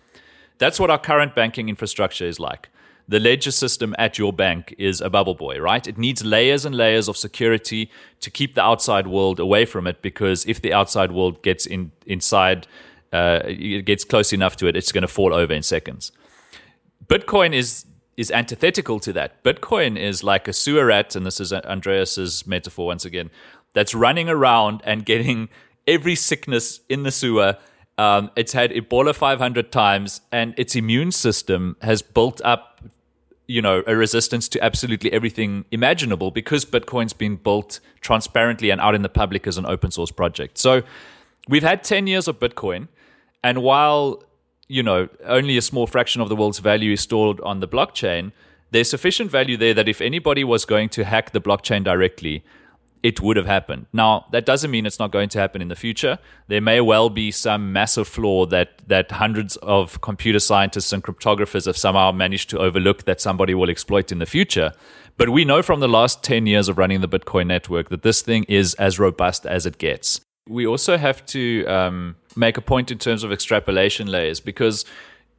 That's what our current banking infrastructure is like. The ledger system at your bank is a bubble boy, right? It needs layers and layers of security to keep the outside world away from it because if the outside world gets in inside, uh, it gets close enough to it, it's going to fall over in seconds. Bitcoin is is antithetical to that. Bitcoin is like a sewer rat, and this is Andreas's metaphor once again, that's running around and getting every sickness in the sewer. Um, it's had Ebola 500 times, and its immune system has built up, you know, a resistance to absolutely everything imaginable because Bitcoin's been built transparently and out in the public as an open source project. So we've had 10 years of Bitcoin, and while you know, only a small fraction of the world's value is stored on the blockchain, there's sufficient value there that if anybody was going to hack the blockchain directly, it would have happened. Now, that doesn't mean it's not going to happen in the future. There may well be some massive flaw that, that hundreds of computer scientists and cryptographers have somehow managed to overlook that somebody will exploit in the future. But we know from the last 10 years of running the Bitcoin network that this thing is as robust as it gets. We also have to um, make a point in terms of extrapolation layers because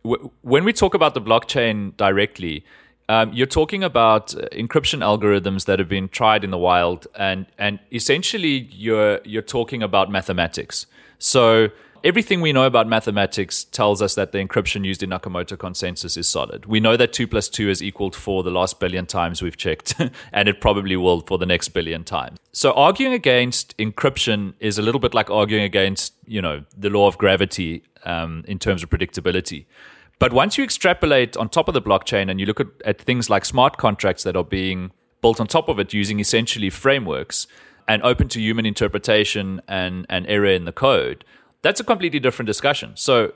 w- when we talk about the blockchain directly, um, you're talking about uh, encryption algorithms that have been tried in the wild, and and essentially you're you're talking about mathematics. So everything we know about mathematics tells us that the encryption used in Nakamoto consensus is solid. We know that 2 plus 2 is equal to four the last billion times we've checked, and it probably will for the next billion times. So arguing against encryption is a little bit like arguing against, you know, the law of gravity um, in terms of predictability. But once you extrapolate on top of the blockchain and you look at, at things like smart contracts that are being built on top of it using essentially frameworks and open to human interpretation and, and error in the code, that's a completely different discussion. So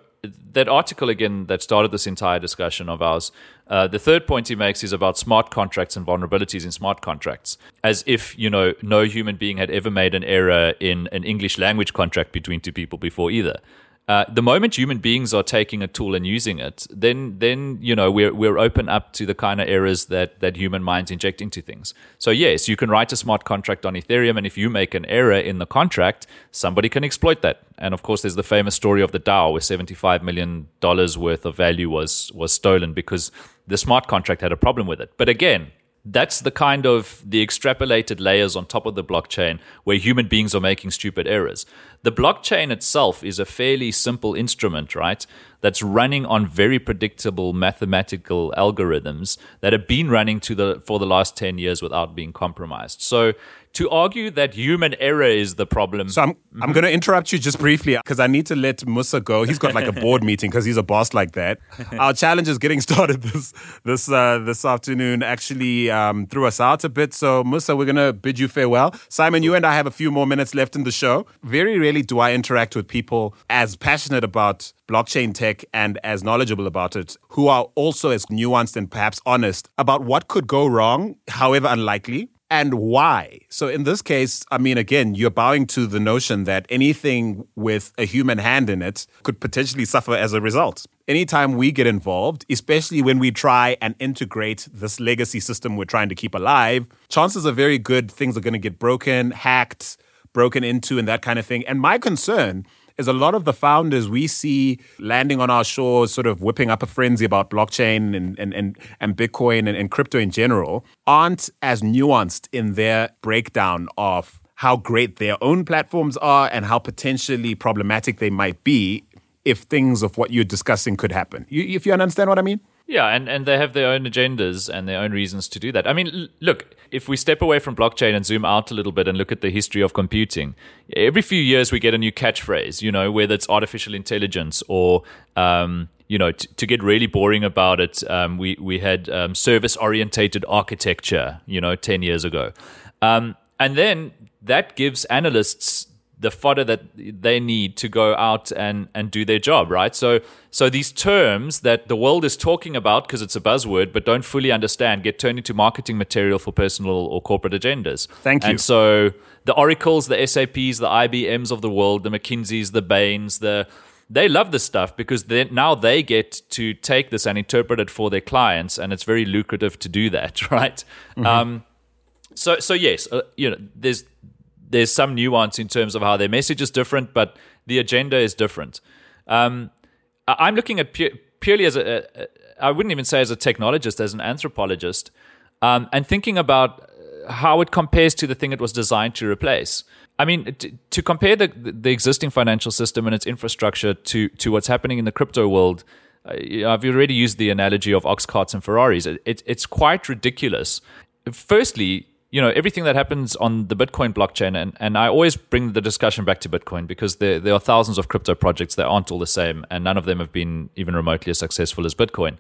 that article again that started this entire discussion of ours, uh, the third point he makes is about smart contracts and vulnerabilities in smart contracts, as if you know no human being had ever made an error in an English language contract between two people before either. Uh, the moment human beings are taking a tool and using it, then then you know we're we're open up to the kind of errors that that human minds inject into things. So yes, you can write a smart contract on Ethereum, and if you make an error in the contract, somebody can exploit that. And of course, there's the famous story of the DAO, where 75 million dollars worth of value was was stolen because the smart contract had a problem with it. But again, that's the kind of the extrapolated layers on top of the blockchain where human beings are making stupid errors. The blockchain itself is a fairly simple instrument, right? That's running on very predictable mathematical algorithms that have been running to the for the last 10 years without being compromised. So to argue that human error is the problem. So I'm mm-hmm. I'm going to interrupt you just briefly because I need to let Musa go. He's got like a board meeting because he's a boss like that. Our challenge is getting started this this uh, this afternoon. Actually, um, threw us out a bit. So Musa, we're going to bid you farewell. Simon, you and I have a few more minutes left in the show. Very rarely do I interact with people as passionate about blockchain tech and as knowledgeable about it, who are also as nuanced and perhaps honest about what could go wrong, however unlikely, and why. So in this case, I mean, again, you're bowing to the notion that anything with a human hand in it could potentially suffer as a result. Anytime we get involved, especially when we try and integrate this legacy system we're trying to keep alive, chances are very good things are going to get broken, hacked, broken into, and that kind of thing. And my concern is a lot of the founders we see landing on our shores, sort of whipping up a frenzy about blockchain and, and, and, and Bitcoin and, and crypto in general, aren't as nuanced in their breakdown of how great their own platforms are and how potentially problematic they might be if things of what you're discussing could happen. You, if you understand what I mean? Yeah, and, and they have their own agendas and their own reasons to do that. I mean, look, if we step away from blockchain and zoom out a little bit and look at the history of computing, every few years we get a new catchphrase, you know, whether it's artificial intelligence or, um, you know, t- to get really boring about it, um, we, we had um, service orientated architecture, you know, 10 years ago. Um, and then that gives analysts the fodder that they need to go out and, and do their job, right? So so these terms that the world is talking about because it's a buzzword, but don't fully understand, get turned into marketing material for personal or corporate agendas. Thank you. And so the Oracles, the SAPs, the IBMs of the world, the McKinseys, the Bains, the they love this stuff because then now they get to take this and interpret it for their clients, and it's very lucrative to do that, right? Mm-hmm. Um, so so yes, uh, you know, there's there's some nuance in terms of how their message is different, but the agenda is different. Um, I'm looking at pu- purely as a, I wouldn't even say as a technologist, as an anthropologist, um, and thinking about how it compares to the thing it was designed to replace. I mean, to, to compare the the existing financial system and its infrastructure to to what's happening in the crypto world, uh, I've already used the analogy of ox carts and Ferraris. It, it, it's quite ridiculous. Firstly, you know everything that happens on the bitcoin blockchain and, and i always bring the discussion back to bitcoin because there, there are thousands of crypto projects that aren't all the same and none of them have been even remotely as successful as bitcoin.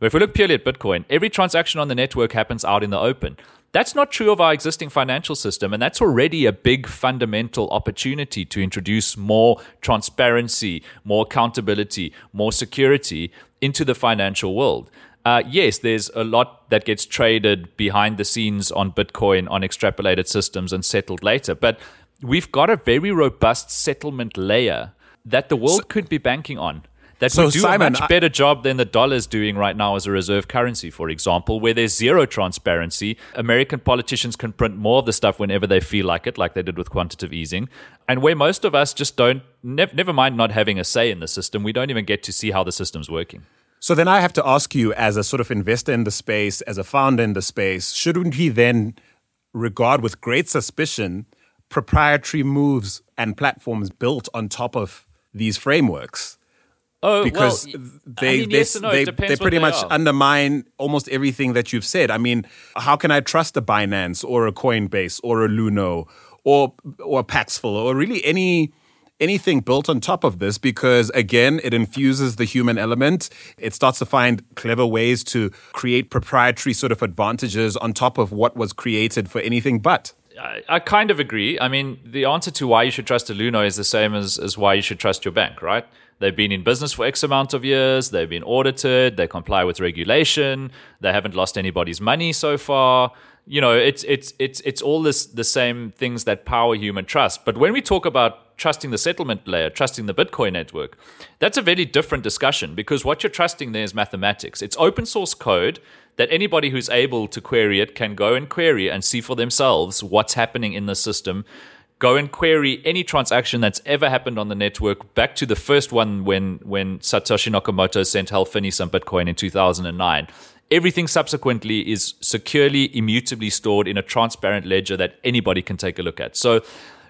But if we look purely at bitcoin every transaction on the network happens out in the open. That's not true of our existing financial system and that's already a big fundamental opportunity to introduce more transparency more accountability more security into the financial world uh, yes, there's a lot that gets traded behind the scenes on Bitcoin on extrapolated systems and settled later. But we've got a very robust settlement layer that the world so, could be banking on. That so would do Simon, a much better job than the dollar's doing right now as a reserve currency, for example, where there's zero transparency. American politicians can print more of the stuff whenever they feel like it, like they did with quantitative easing, and where most of us just don't, nev- never mind not having a say in the system, we don't even get to see how the system's working. So then I have to ask you, as a sort of investor in the space, as a founder in the space, shouldn't we then regard with great suspicion proprietary moves and platforms built on top of these frameworks? Oh, because well, they I mean, yes they, no, they, they pretty much are. undermine almost everything that you've said. I mean, how can I trust a Binance or a Coinbase or a Luno or or a Paxful or really any anything built on top of this because, again, it infuses the human element. It starts to find clever ways to create proprietary sort of advantages on top of what was created for anything but. I, kind of agree. I mean, the answer to why you should trust a Luno is the same as, as why you should trust your bank, right? They've been in business for X amount of years. They've been audited. They comply with regulation. They haven't lost anybody's money so far. You know, it's it's it's it's all this the same things that power human trust. But when we talk about trusting the settlement layer, trusting the Bitcoin network, that's a very different discussion because what you're trusting there is mathematics. It's open source code that anybody who's able to query it can go and query and see for themselves what's happening in the system go and query any transaction that's ever happened on the network back to the first one when when Satoshi Nakamoto sent Hal Finney some Bitcoin in 2009. Everything subsequently is securely, immutably stored in a transparent ledger that anybody can take a look at. So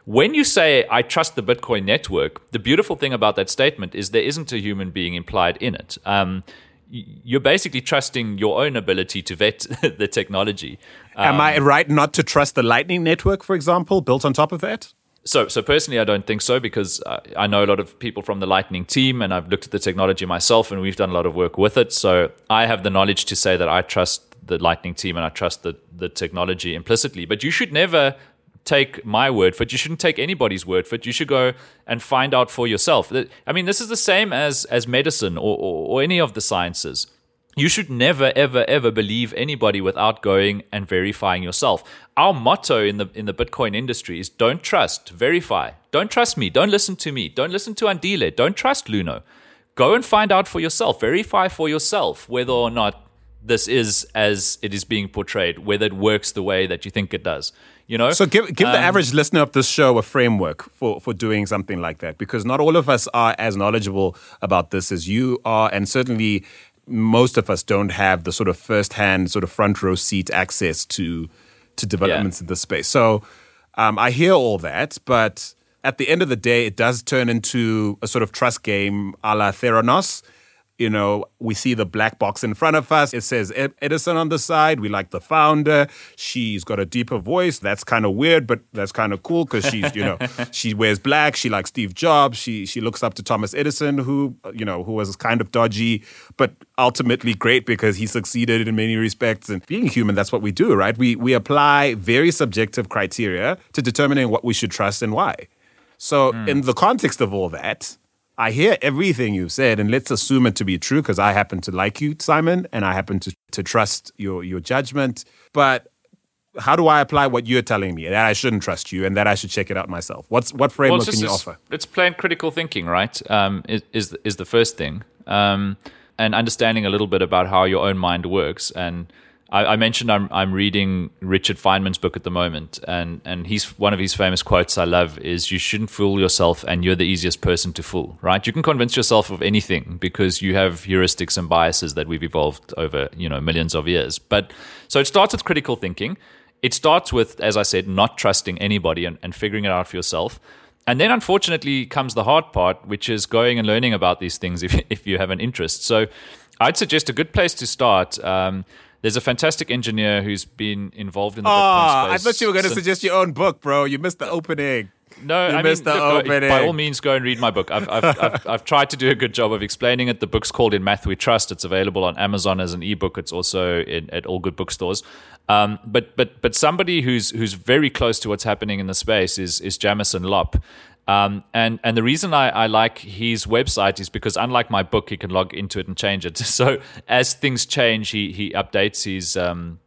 when you say, I trust the Bitcoin network, the beautiful thing about that statement is there isn't a human being implied in it. Um, you're basically trusting your own ability to vet the technology. Um, Am I um, right not to trust the Lightning Network, for example, built on top of that? So, so personally, I don't think so because I know a lot of people from the Lightning team, and I've looked at the technology myself, and we've done a lot of work with it. So, I have the knowledge to say that I trust the Lightning team and I trust the the technology implicitly. But you should never take my word for it. You shouldn't take anybody's word for it. You should go and find out for yourself. I mean, this is the same as as medicine or, or, or any of the sciences. You should never ever ever believe anybody without going and verifying yourself. Our motto in the in the bitcoin industry is don't trust verify. Don't trust me. Don't listen to me. Don't listen to andile. Don't trust luno. Go and find out for yourself. Verify for yourself whether or not this is as it is being portrayed whether it works the way that you think it does you know so give give um, the average listener of this show a framework for for doing something like that because not all of us are as knowledgeable about this as you are and certainly most of us don't have the sort of first-hand, sort of front row seat access to to developments yeah. in this space. So um, I hear all that, but at the end of the day, it does turn into a sort of trust game a la Theranos you know, we see the black box in front of us. It says Edison on the side. We like the founder. She's got a deeper voice. That's kind of weird, but that's kind of cool because she's, you know, she wears black. She likes Steve Jobs. She she looks up to Thomas Edison, who you know, who was kind of dodgy, but ultimately great because he succeeded in many respects. And being human, that's what we do, right? We we apply very subjective criteria to determining what we should trust and why. So, mm. in the context of all that, I hear everything you've said, and let's assume it to be true because I happen to like you, Simon, and I happen to, to trust your, your judgment. But how do I apply what you're telling me that I shouldn't trust you and that I should check it out myself? What's what framework well, can you offer? It's plain critical thinking, right? Um, is, is is the first thing, um, and understanding a little bit about how your own mind works and I, I, mentioned I'm I'm reading Richard Feynman's book at the moment, and and he's one of his famous quotes I love is you shouldn't fool yourself, and you're the easiest person to fool. Right? You can convince yourself of anything because you have heuristics and biases that we've evolved over you know millions of years. But so it starts with critical thinking. It starts with, as I said, not trusting anybody and, and figuring it out for yourself. And then, unfortunately, comes the hard part, which is going and learning about these things if if you have an interest. So, I'd suggest a good place to start. Um, there's a fantastic engineer who's been involved in the. Oh, I thought you were going to suggest your own book, bro. You missed the opening. No, you I missed mean, the look, opening. by all means, go and read my book. I've, I've, I've, I've, tried to do a good job of explaining it. The book's called In Math We Trust. It's available on Amazon as an ebook. It's also in, at all good bookstores. Um, but but but somebody who's who's very close to what's happening in the space is is Jameson Lopp, um, and and the reason I, I, like his website is because unlike my book, he can log into it and change it. So as things change, he he updates his um,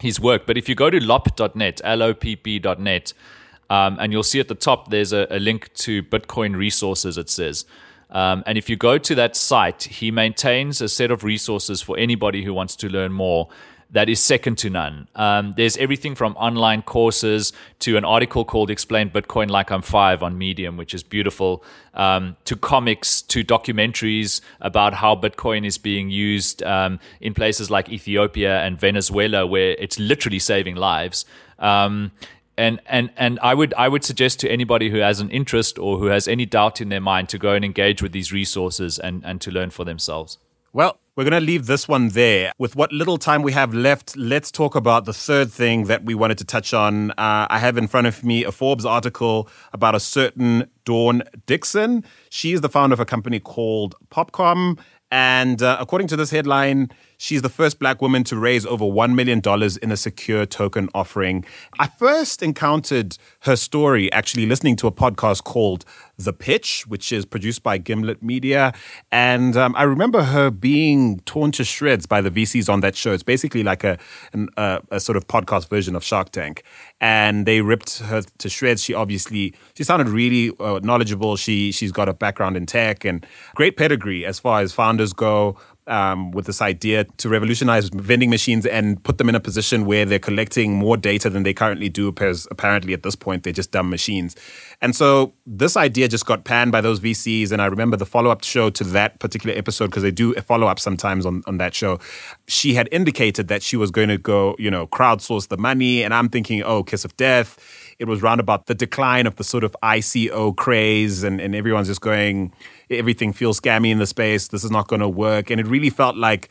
his work. But if you go to lopp.net, l o p p.net, um, and you'll see at the top there's a, a link to Bitcoin resources. It says. Um, and if you go to that site, he maintains a set of resources for anybody who wants to learn more that is second to none. Um, there's everything from online courses to an article called Explain Bitcoin Like I'm Five on Medium, which is beautiful, um, to comics, to documentaries about how Bitcoin is being used um, in places like Ethiopia and Venezuela, where it's literally saving lives. Um, and and and I would I would suggest to anybody who has an interest or who has any doubt in their mind to go and engage with these resources and, and to learn for themselves. Well, we're going to leave this one there. With what little time we have left, let's talk about the third thing that we wanted to touch on. Uh, I have in front of me a Forbes article about a certain Dawn Dickson. She is the founder of a company called Popcom. And uh, according to this headline, She's the first black woman to raise over $1 million in a secure token offering. I first encountered her story actually listening to a podcast called The Pitch, which is produced by Gimlet Media. And um, I remember her being torn to shreds by the VCs on that show. It's basically like a, an, a, a sort of podcast version of Shark Tank. And they ripped her to shreds. She obviously, she sounded really uh, knowledgeable. She, she's got a background in tech and great pedigree as far as founders go um, with this idea to revolutionize vending machines and put them in a position where they're collecting more data than they currently do, because apparently at this point they're just dumb machines. And so this idea just got panned by those VCs. And I remember the follow up show to that particular episode, because they do a follow up sometimes on, on that show. She had indicated that she was going to go, you know, crowdsource the money. And I'm thinking, oh, kiss of death. It was round about the decline of the sort of ICO craze, and, and everyone's just going, everything feels scammy in the space. This is not going to work. And it really felt like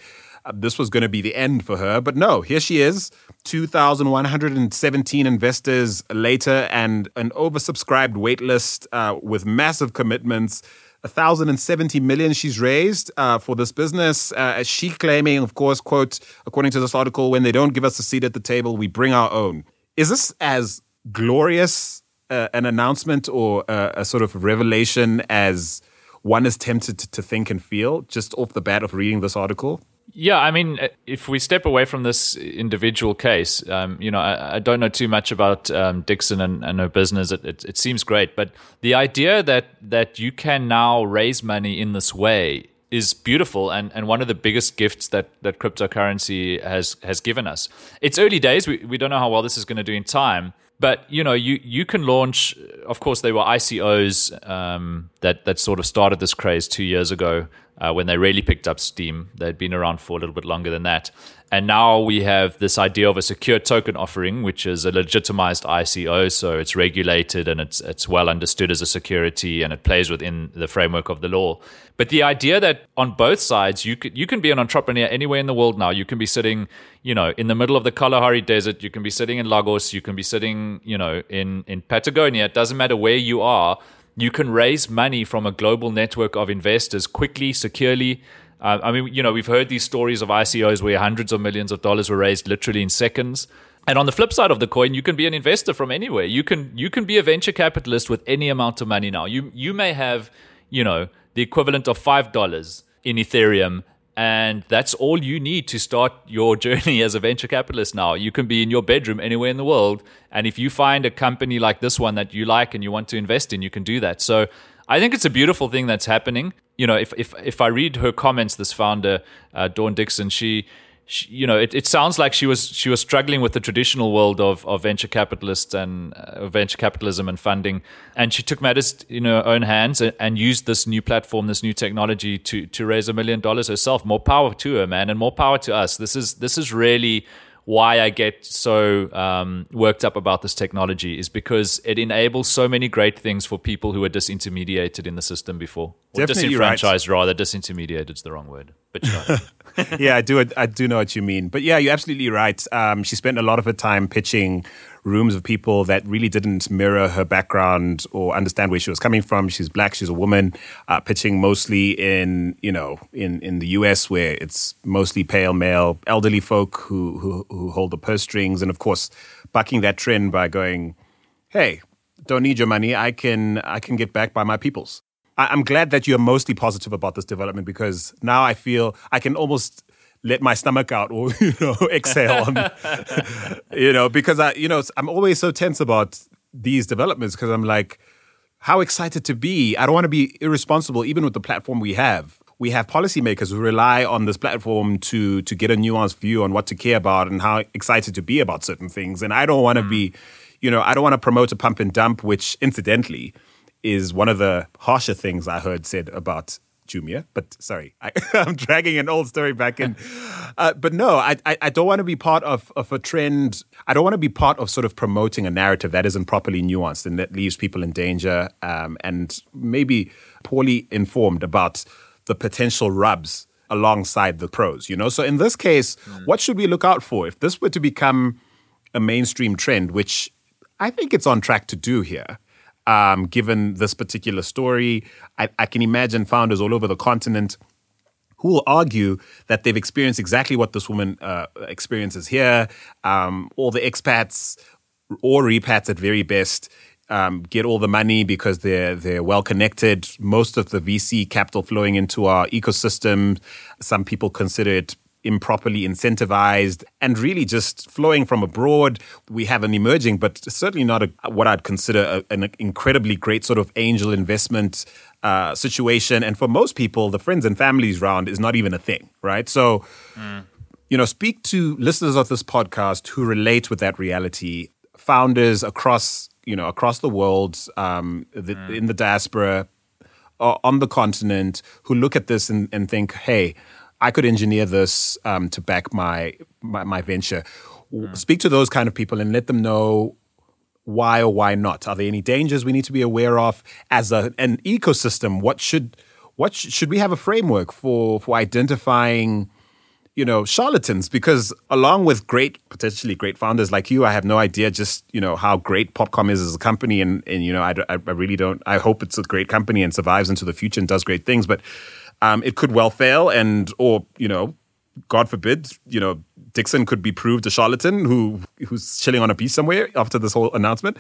this was going to be the end for her. But no, here she is, 2,117 investors later, and an oversubscribed waitlist uh, with massive commitments. 1,070 million she's raised uh, for this business. Uh, she claiming, of course, quote, according to this article, when they don't give us a seat at the table, we bring our own. Is this as glorious uh, an announcement or uh, a sort of revelation as one is tempted to think and feel just off the bat of reading this article? Yeah, I mean, uh, if we step away from this individual case, um, you know, I, I, don't know too much about um, Dickson and, and, her business. It, it, it, seems great, but the idea that that you can now raise money in this way is beautiful and, and one of the biggest gifts that, that cryptocurrency has has given us. It's early days. We, we don't know how well this is going to do in time, but you know, you you can launch. Of course, there were ICOs um, that that sort of started this craze two years ago uh, when they really picked up steam. They'd been around for a little bit longer than that, And now we have this idea of a secure token offering, which is a legitimized ICO, so it's regulated and it's it's well understood as a security, and it plays within the framework of the law. But the idea that on both sides you could you can be an entrepreneur anywhere in the world now. You can be sitting, you know, in the middle of the Kalahari Desert. You can be sitting in Lagos. You can be sitting, you know, in in Patagonia. It doesn't matter where you are. You can raise money from a global network of investors quickly, securely uh, I mean, you know, we've heard these stories of ICOs where hundreds of millions of dollars were raised literally in seconds. And on the flip side of the coin, you can be an investor from anywhere. You can you can be a venture capitalist with any amount of money now. You you may have, you know, the equivalent of five dollars in Ethereum, and that's all you need to start your journey as a venture capitalist now. You can be in your bedroom anywhere in the world, and if you find a company like this one that you like and you want to invest in, you can do that. So I think it's a beautiful thing that's happening. You know, if if if I read her comments, this founder uh, Dawn Dickson, she, she, you know, it, it sounds like she was she was struggling with the traditional world of, of venture capitalists and uh, venture capitalism and funding, and she took matters in her own hands and, and used this new platform, this new technology to to raise a million dollars herself. More power to her, man, and more power to us. This is this is really why I get so um, worked up about this technology is because it enables so many great things for people who were disintermediated in the system before. Or Definitely disenfranchised, right. rather. Disintermediated is the wrong word. But you know. yeah, I do. I do know what you mean. But yeah, you're absolutely right. Um, she spent a lot of her time pitching rooms of people that really didn't mirror her background or understand where she was coming from. She's black. She's a woman. Uh, pitching mostly in you know in in the U.S. where it's mostly pale male elderly folk who who, who hold the purse strings, and of course, bucking that trend by going, "Hey, don't need your money. I can I can get back by my peoples." I'm glad that you're mostly positive about this development because now I feel I can almost let my stomach out or you know exhale on, you know because I you know I'm always so tense about these developments because I'm like how excited to be. I don't want to be irresponsible even with the platform we have. We have policymakers who rely on this platform to to get a nuanced view on what to care about and how excited to be about certain things. And I don't want to mm. be you know I don't want to promote a pump and dump which incidentally is one of the harsher things I heard said about Jumia. But sorry, I, am dragging an old story back in. Uh, but no, I, I, I don't want to be part of, of a trend. I don't want to be part of sort of promoting a narrative that isn't properly nuanced and that leaves people in danger um, and maybe poorly informed about the potential rubs alongside the pros, you know? So in this case, mm. what should we look out for? If this were to become a mainstream trend, which I think it's on track to do here, um, given this particular story. I, I can imagine founders all over the continent who will argue that they've experienced exactly what this woman uh, experiences here. Um, all the expats or repats at very best um, get all the money because they're they're well connected. Most of the VC capital flowing into our ecosystem. Some people consider it improperly incentivized and really just flowing from abroad. We have an emerging, but certainly not a, what I'd consider a, an incredibly great sort of angel investment uh, situation. And for most people, the friends and families round is not even a thing, right? So, mm. you know, speak to listeners of this podcast who relate with that reality, founders across, you know, across the world, um, the, mm. in the diaspora, on the continent, who look at this and, and think, hey, I could engineer this um, to back my, my, my venture. Mm. Speak to those kind of people and let them know why or why not. Are there any dangers we need to be aware of as a, an ecosystem? What should what sh- should we have a framework for for identifying? you know charlatans because along with great potentially great founders like you i have no idea just you know how great popcom is as a company and and you know I, I really don't i hope it's a great company and survives into the future and does great things but um, it could well fail, and or you know, God forbid, you know, Dickson could be proved a charlatan who who's chilling on a beach somewhere after this whole announcement.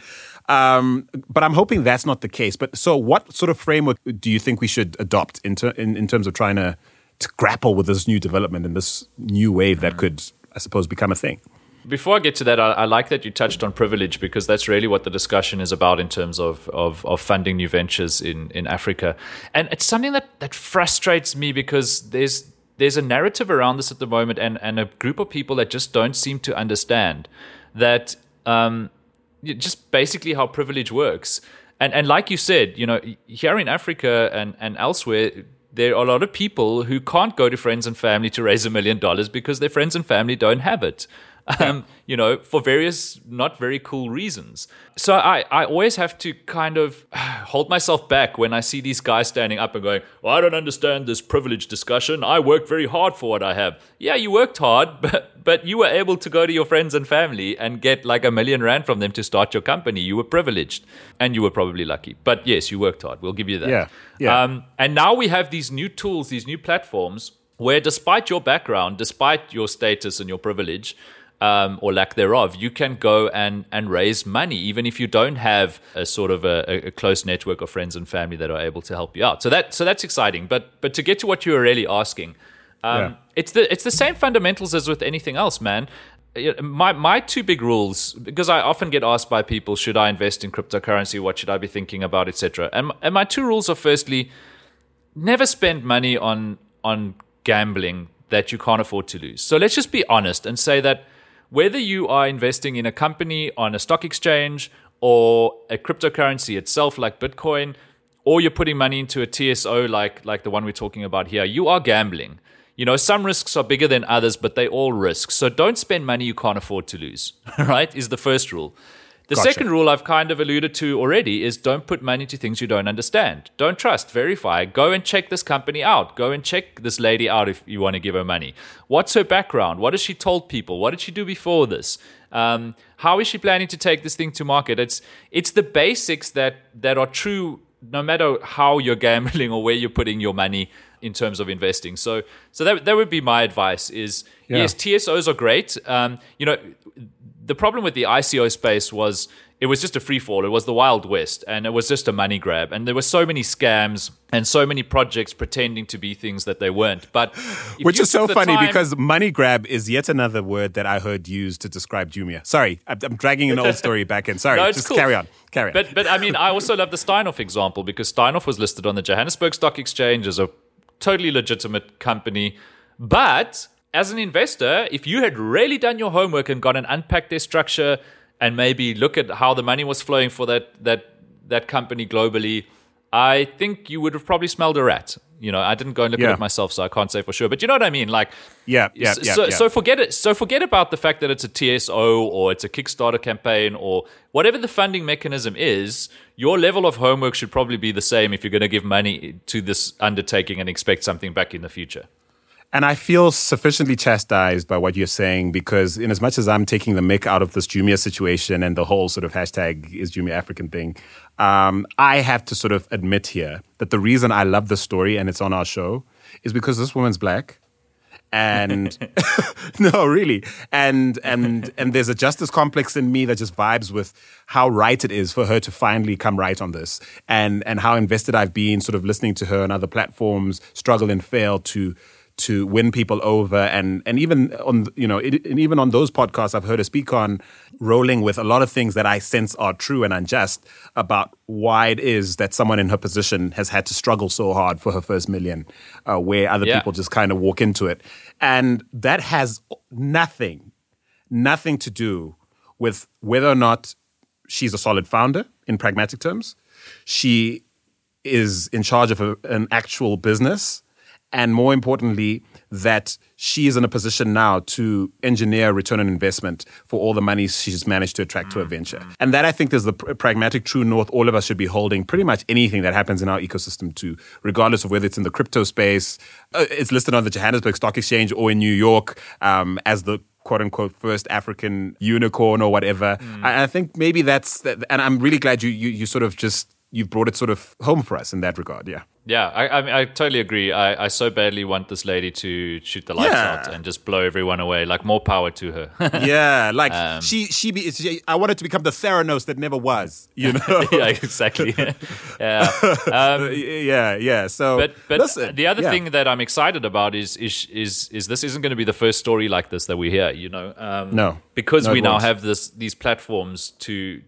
Um, but I'm hoping that's not the case. But so, what sort of framework do you think we should adopt in, ter- in, in terms of trying to to grapple with this new development and this new wave that could, I suppose, become a thing? Before I get to that, I, I, like that you touched on privilege because that's really what the discussion is about in terms of, of, of, funding new ventures in, in Africa. And it's something that, that frustrates me because there's there's a narrative around this at the moment and, and a group of people that just don't seem to understand that um, just basically how privilege works. And, and like you said, you know, here in Africa and, and elsewhere, there are a lot of people who can't go to friends and family to raise a million dollars because their friends and family don't have it. Um, you know, for various not very cool reasons. So I, I always have to kind of hold myself back when I see these guys standing up and going, well, I don't understand this privilege discussion. I worked very hard for what I have. Yeah, you worked hard, but, but you were able to go to your friends and family and get like a million rand from them to start your company. You were privileged and you were probably lucky. But yes, you worked hard. We'll give you that. Yeah. yeah. Um, and now we have these new tools, these new platforms where despite your background, despite your status and your privilege, um, or lack thereof, you can go and, and raise money, even if you don't have a sort of a, a, close network of friends and family that are able to help you out. So that so that's exciting. But but to get to what you were really asking, um, yeah. it's the it's the same fundamentals as with anything else, man. My my two big rules, because I often get asked by people, should I invest in cryptocurrency? What should I be thinking about, etc. And and my two rules are firstly, never spend money on on gambling that you can't afford to lose. So let's just be honest and say that whether you are investing in a company on a stock exchange or a cryptocurrency itself like Bitcoin, or you're putting money into a TSO like like the one we're talking about here, you are gambling. You know, some risks are bigger than others, but they all risks. So don't spend money you can't afford to lose. right? Is the first rule. The gotcha. second rule I've kind of alluded to already is don't put money to things you don't understand. Don't trust, verify. Go and check this company out. Go and check this lady out if you want to give her money. What's her background? What has she told people? What did she do before this? Um, how is she planning to take this thing to market? It's it's the basics that that are true no matter how you're gambling or where you're putting your money in terms of investing. So so that that would be my advice is yeah. yes, TSOs are great. Um, you know, the problem with the ICO space was it was just a free fall. It was the Wild West and it was just a money grab. And there were so many scams and so many projects pretending to be things that they weren't. But which is so funny time, because money grab is yet another word that I heard used to describe Jumia. Sorry, I'm, dragging an old story back in. Sorry, no, just cool. carry on. Carry on. But but I mean, I also love the Steinhoff example because Steinhoff was listed on the Johannesburg Stock Exchange as a totally legitimate company, but as an investor, if you had really done your homework and gone and unpacked their structure and maybe look at how the money was flowing for that that that company globally, I think you would have probably smelled a rat. You know, I didn't go and look yeah. at it myself, so I can't say for sure. But you know what I mean? Like, yeah, yeah, yeah, so, yeah. so forget it. So forget about the fact that it's a TSO or it's a Kickstarter campaign or whatever the funding mechanism is. Your level of homework should probably be the same if you're going to give money to this undertaking and expect something back in the future. And I feel sufficiently chastised by what you're saying because, in as much as I'm taking the mick out of this Jumia situation and the whole sort of hashtag is Jumia African thing, um, I have to sort of admit here that the reason I love the story and it's on our show is because this woman's black. And no, really, and and and there's a justice complex in me that just vibes with how right it is for her to finally come right on this, and and how invested I've been, sort of listening to her on other platforms struggle and fail to to win people over. And and even on you know it, and even on those podcasts I've heard her speak on rolling with a lot of things that I sense are true and unjust about why it is that someone in her position has had to struggle so hard for her first million uh, where other yeah. people just kind of walk into it. And that has nothing nothing to do with whether or not she's a solid founder in pragmatic terms. She is in charge of a, an actual business and more importantly, that she is in a position now to engineer return on investment for all the money she's managed to attract to her venture. Mm-hmm. And that I think is the pragmatic true north all of us should be holding pretty much anything that happens in our ecosystem to, regardless of whether it's in the crypto space, uh, it's listed on the Johannesburg Stock Exchange or in New York um, as the quote unquote first African unicorn or whatever. Mm. I, I, think maybe that's, and I'm really glad you, you, you sort of just, you've brought it sort of home for us in that regard. Yeah. Yeah, I, I, I, totally agree. I, I so badly want this lady to shoot the lights yeah. out and just blow everyone away. Like more power to her. yeah, like um, she she be. She, I wanted to become the Theranos that never was. You know. yeah, exactly. yeah, um, yeah, yeah. So, but but listen, the other yeah. thing that I'm excited about is is is is this isn't going to be the first story like this that we hear. You know, um, no, because no, we now have this these platforms to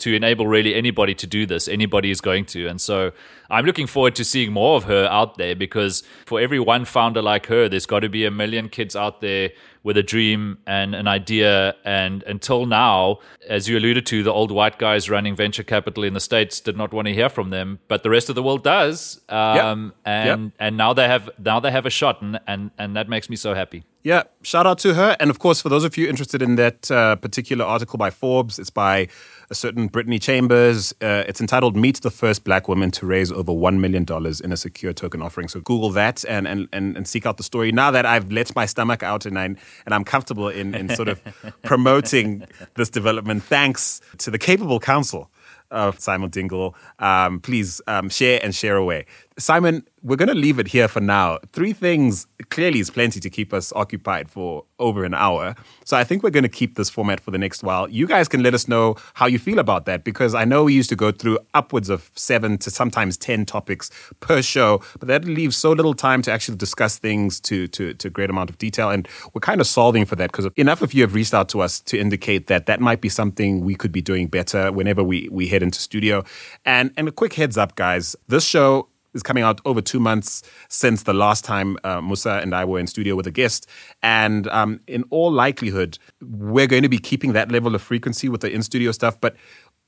to enable really anybody to do this. Anybody is going to. And so I'm looking forward to seeing more of her out there because for every one founder like her, there's got to be a million kids out there with a dream and an idea. And until now, as you alluded to, the old white guys running venture capital in the States did not want to hear from them, but the rest of the world does. Um, yep. And, yep. and now they have, now they have a shot and, and, and that makes me so happy. Yeah, shout out to her. And of course, for those of you interested in that uh, particular article by Forbes, it's by a certain Brittany Chambers. Uh, it's entitled Meet the First Black Woman to Raise Over $1 million in a Secure Token Offering. So Google that and, and, and, and seek out the story. Now that I've let my stomach out and, I, and I'm comfortable in, in sort of promoting this development, thanks to the capable counsel of Simon Dingle. Um, please um, share and share away. Simon, we're going to leave it here for now. Three things clearly is plenty to keep us occupied for over an hour. So I think we're going to keep this format for the next while. You guys can let us know how you feel about that because I know we used to go through upwards of seven to sometimes 10 topics per show, but that leaves so little time to actually discuss things to, to, to a great amount of detail. And we're kind of solving for that because enough of you have reached out to us to indicate that that might be something we could be doing better whenever we, we head into studio. And, and a quick heads up, guys, this show is coming out over two months since the last time uh, Musa and I were in studio with a guest. And um, in all likelihood, we're going to be keeping that level of frequency with the in studio stuff. But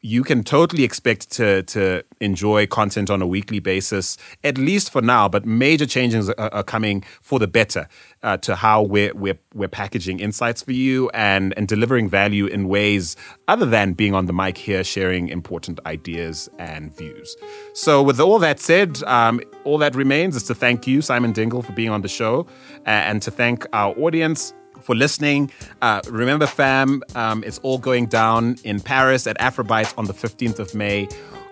you can totally expect to to enjoy content on a weekly basis, at least for now. But major changes are, are coming for the better uh, to how we're, we're we're packaging insights for you and and delivering value in ways other than being on the mic here, sharing important ideas and views. So, with all that said, um, all that remains is to thank you, Simon Dingle, for being on the show, and to thank our audience for listening. Uh, remember, fam, um, it's all going down in Paris at Afrobytes on the 15th of May.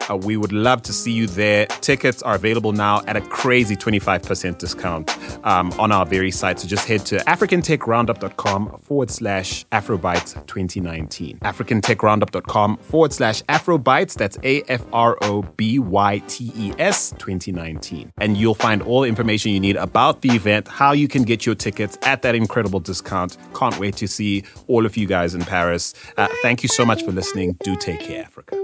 Uh, we would love to see you there. Tickets are available now at a crazy 25% discount um, on our very site. So just head to africantechroundup.com forward slash Afrobytes 2019. africantechroundup.com forward slash Afrobytes. That's A F R O B Y T E S 2019. And you'll find all the information you need about the event, how you can get your tickets at that incredible discount. Can't wait to see all of you guys in Paris. Uh, thank you so much for listening. Do take care, Africa.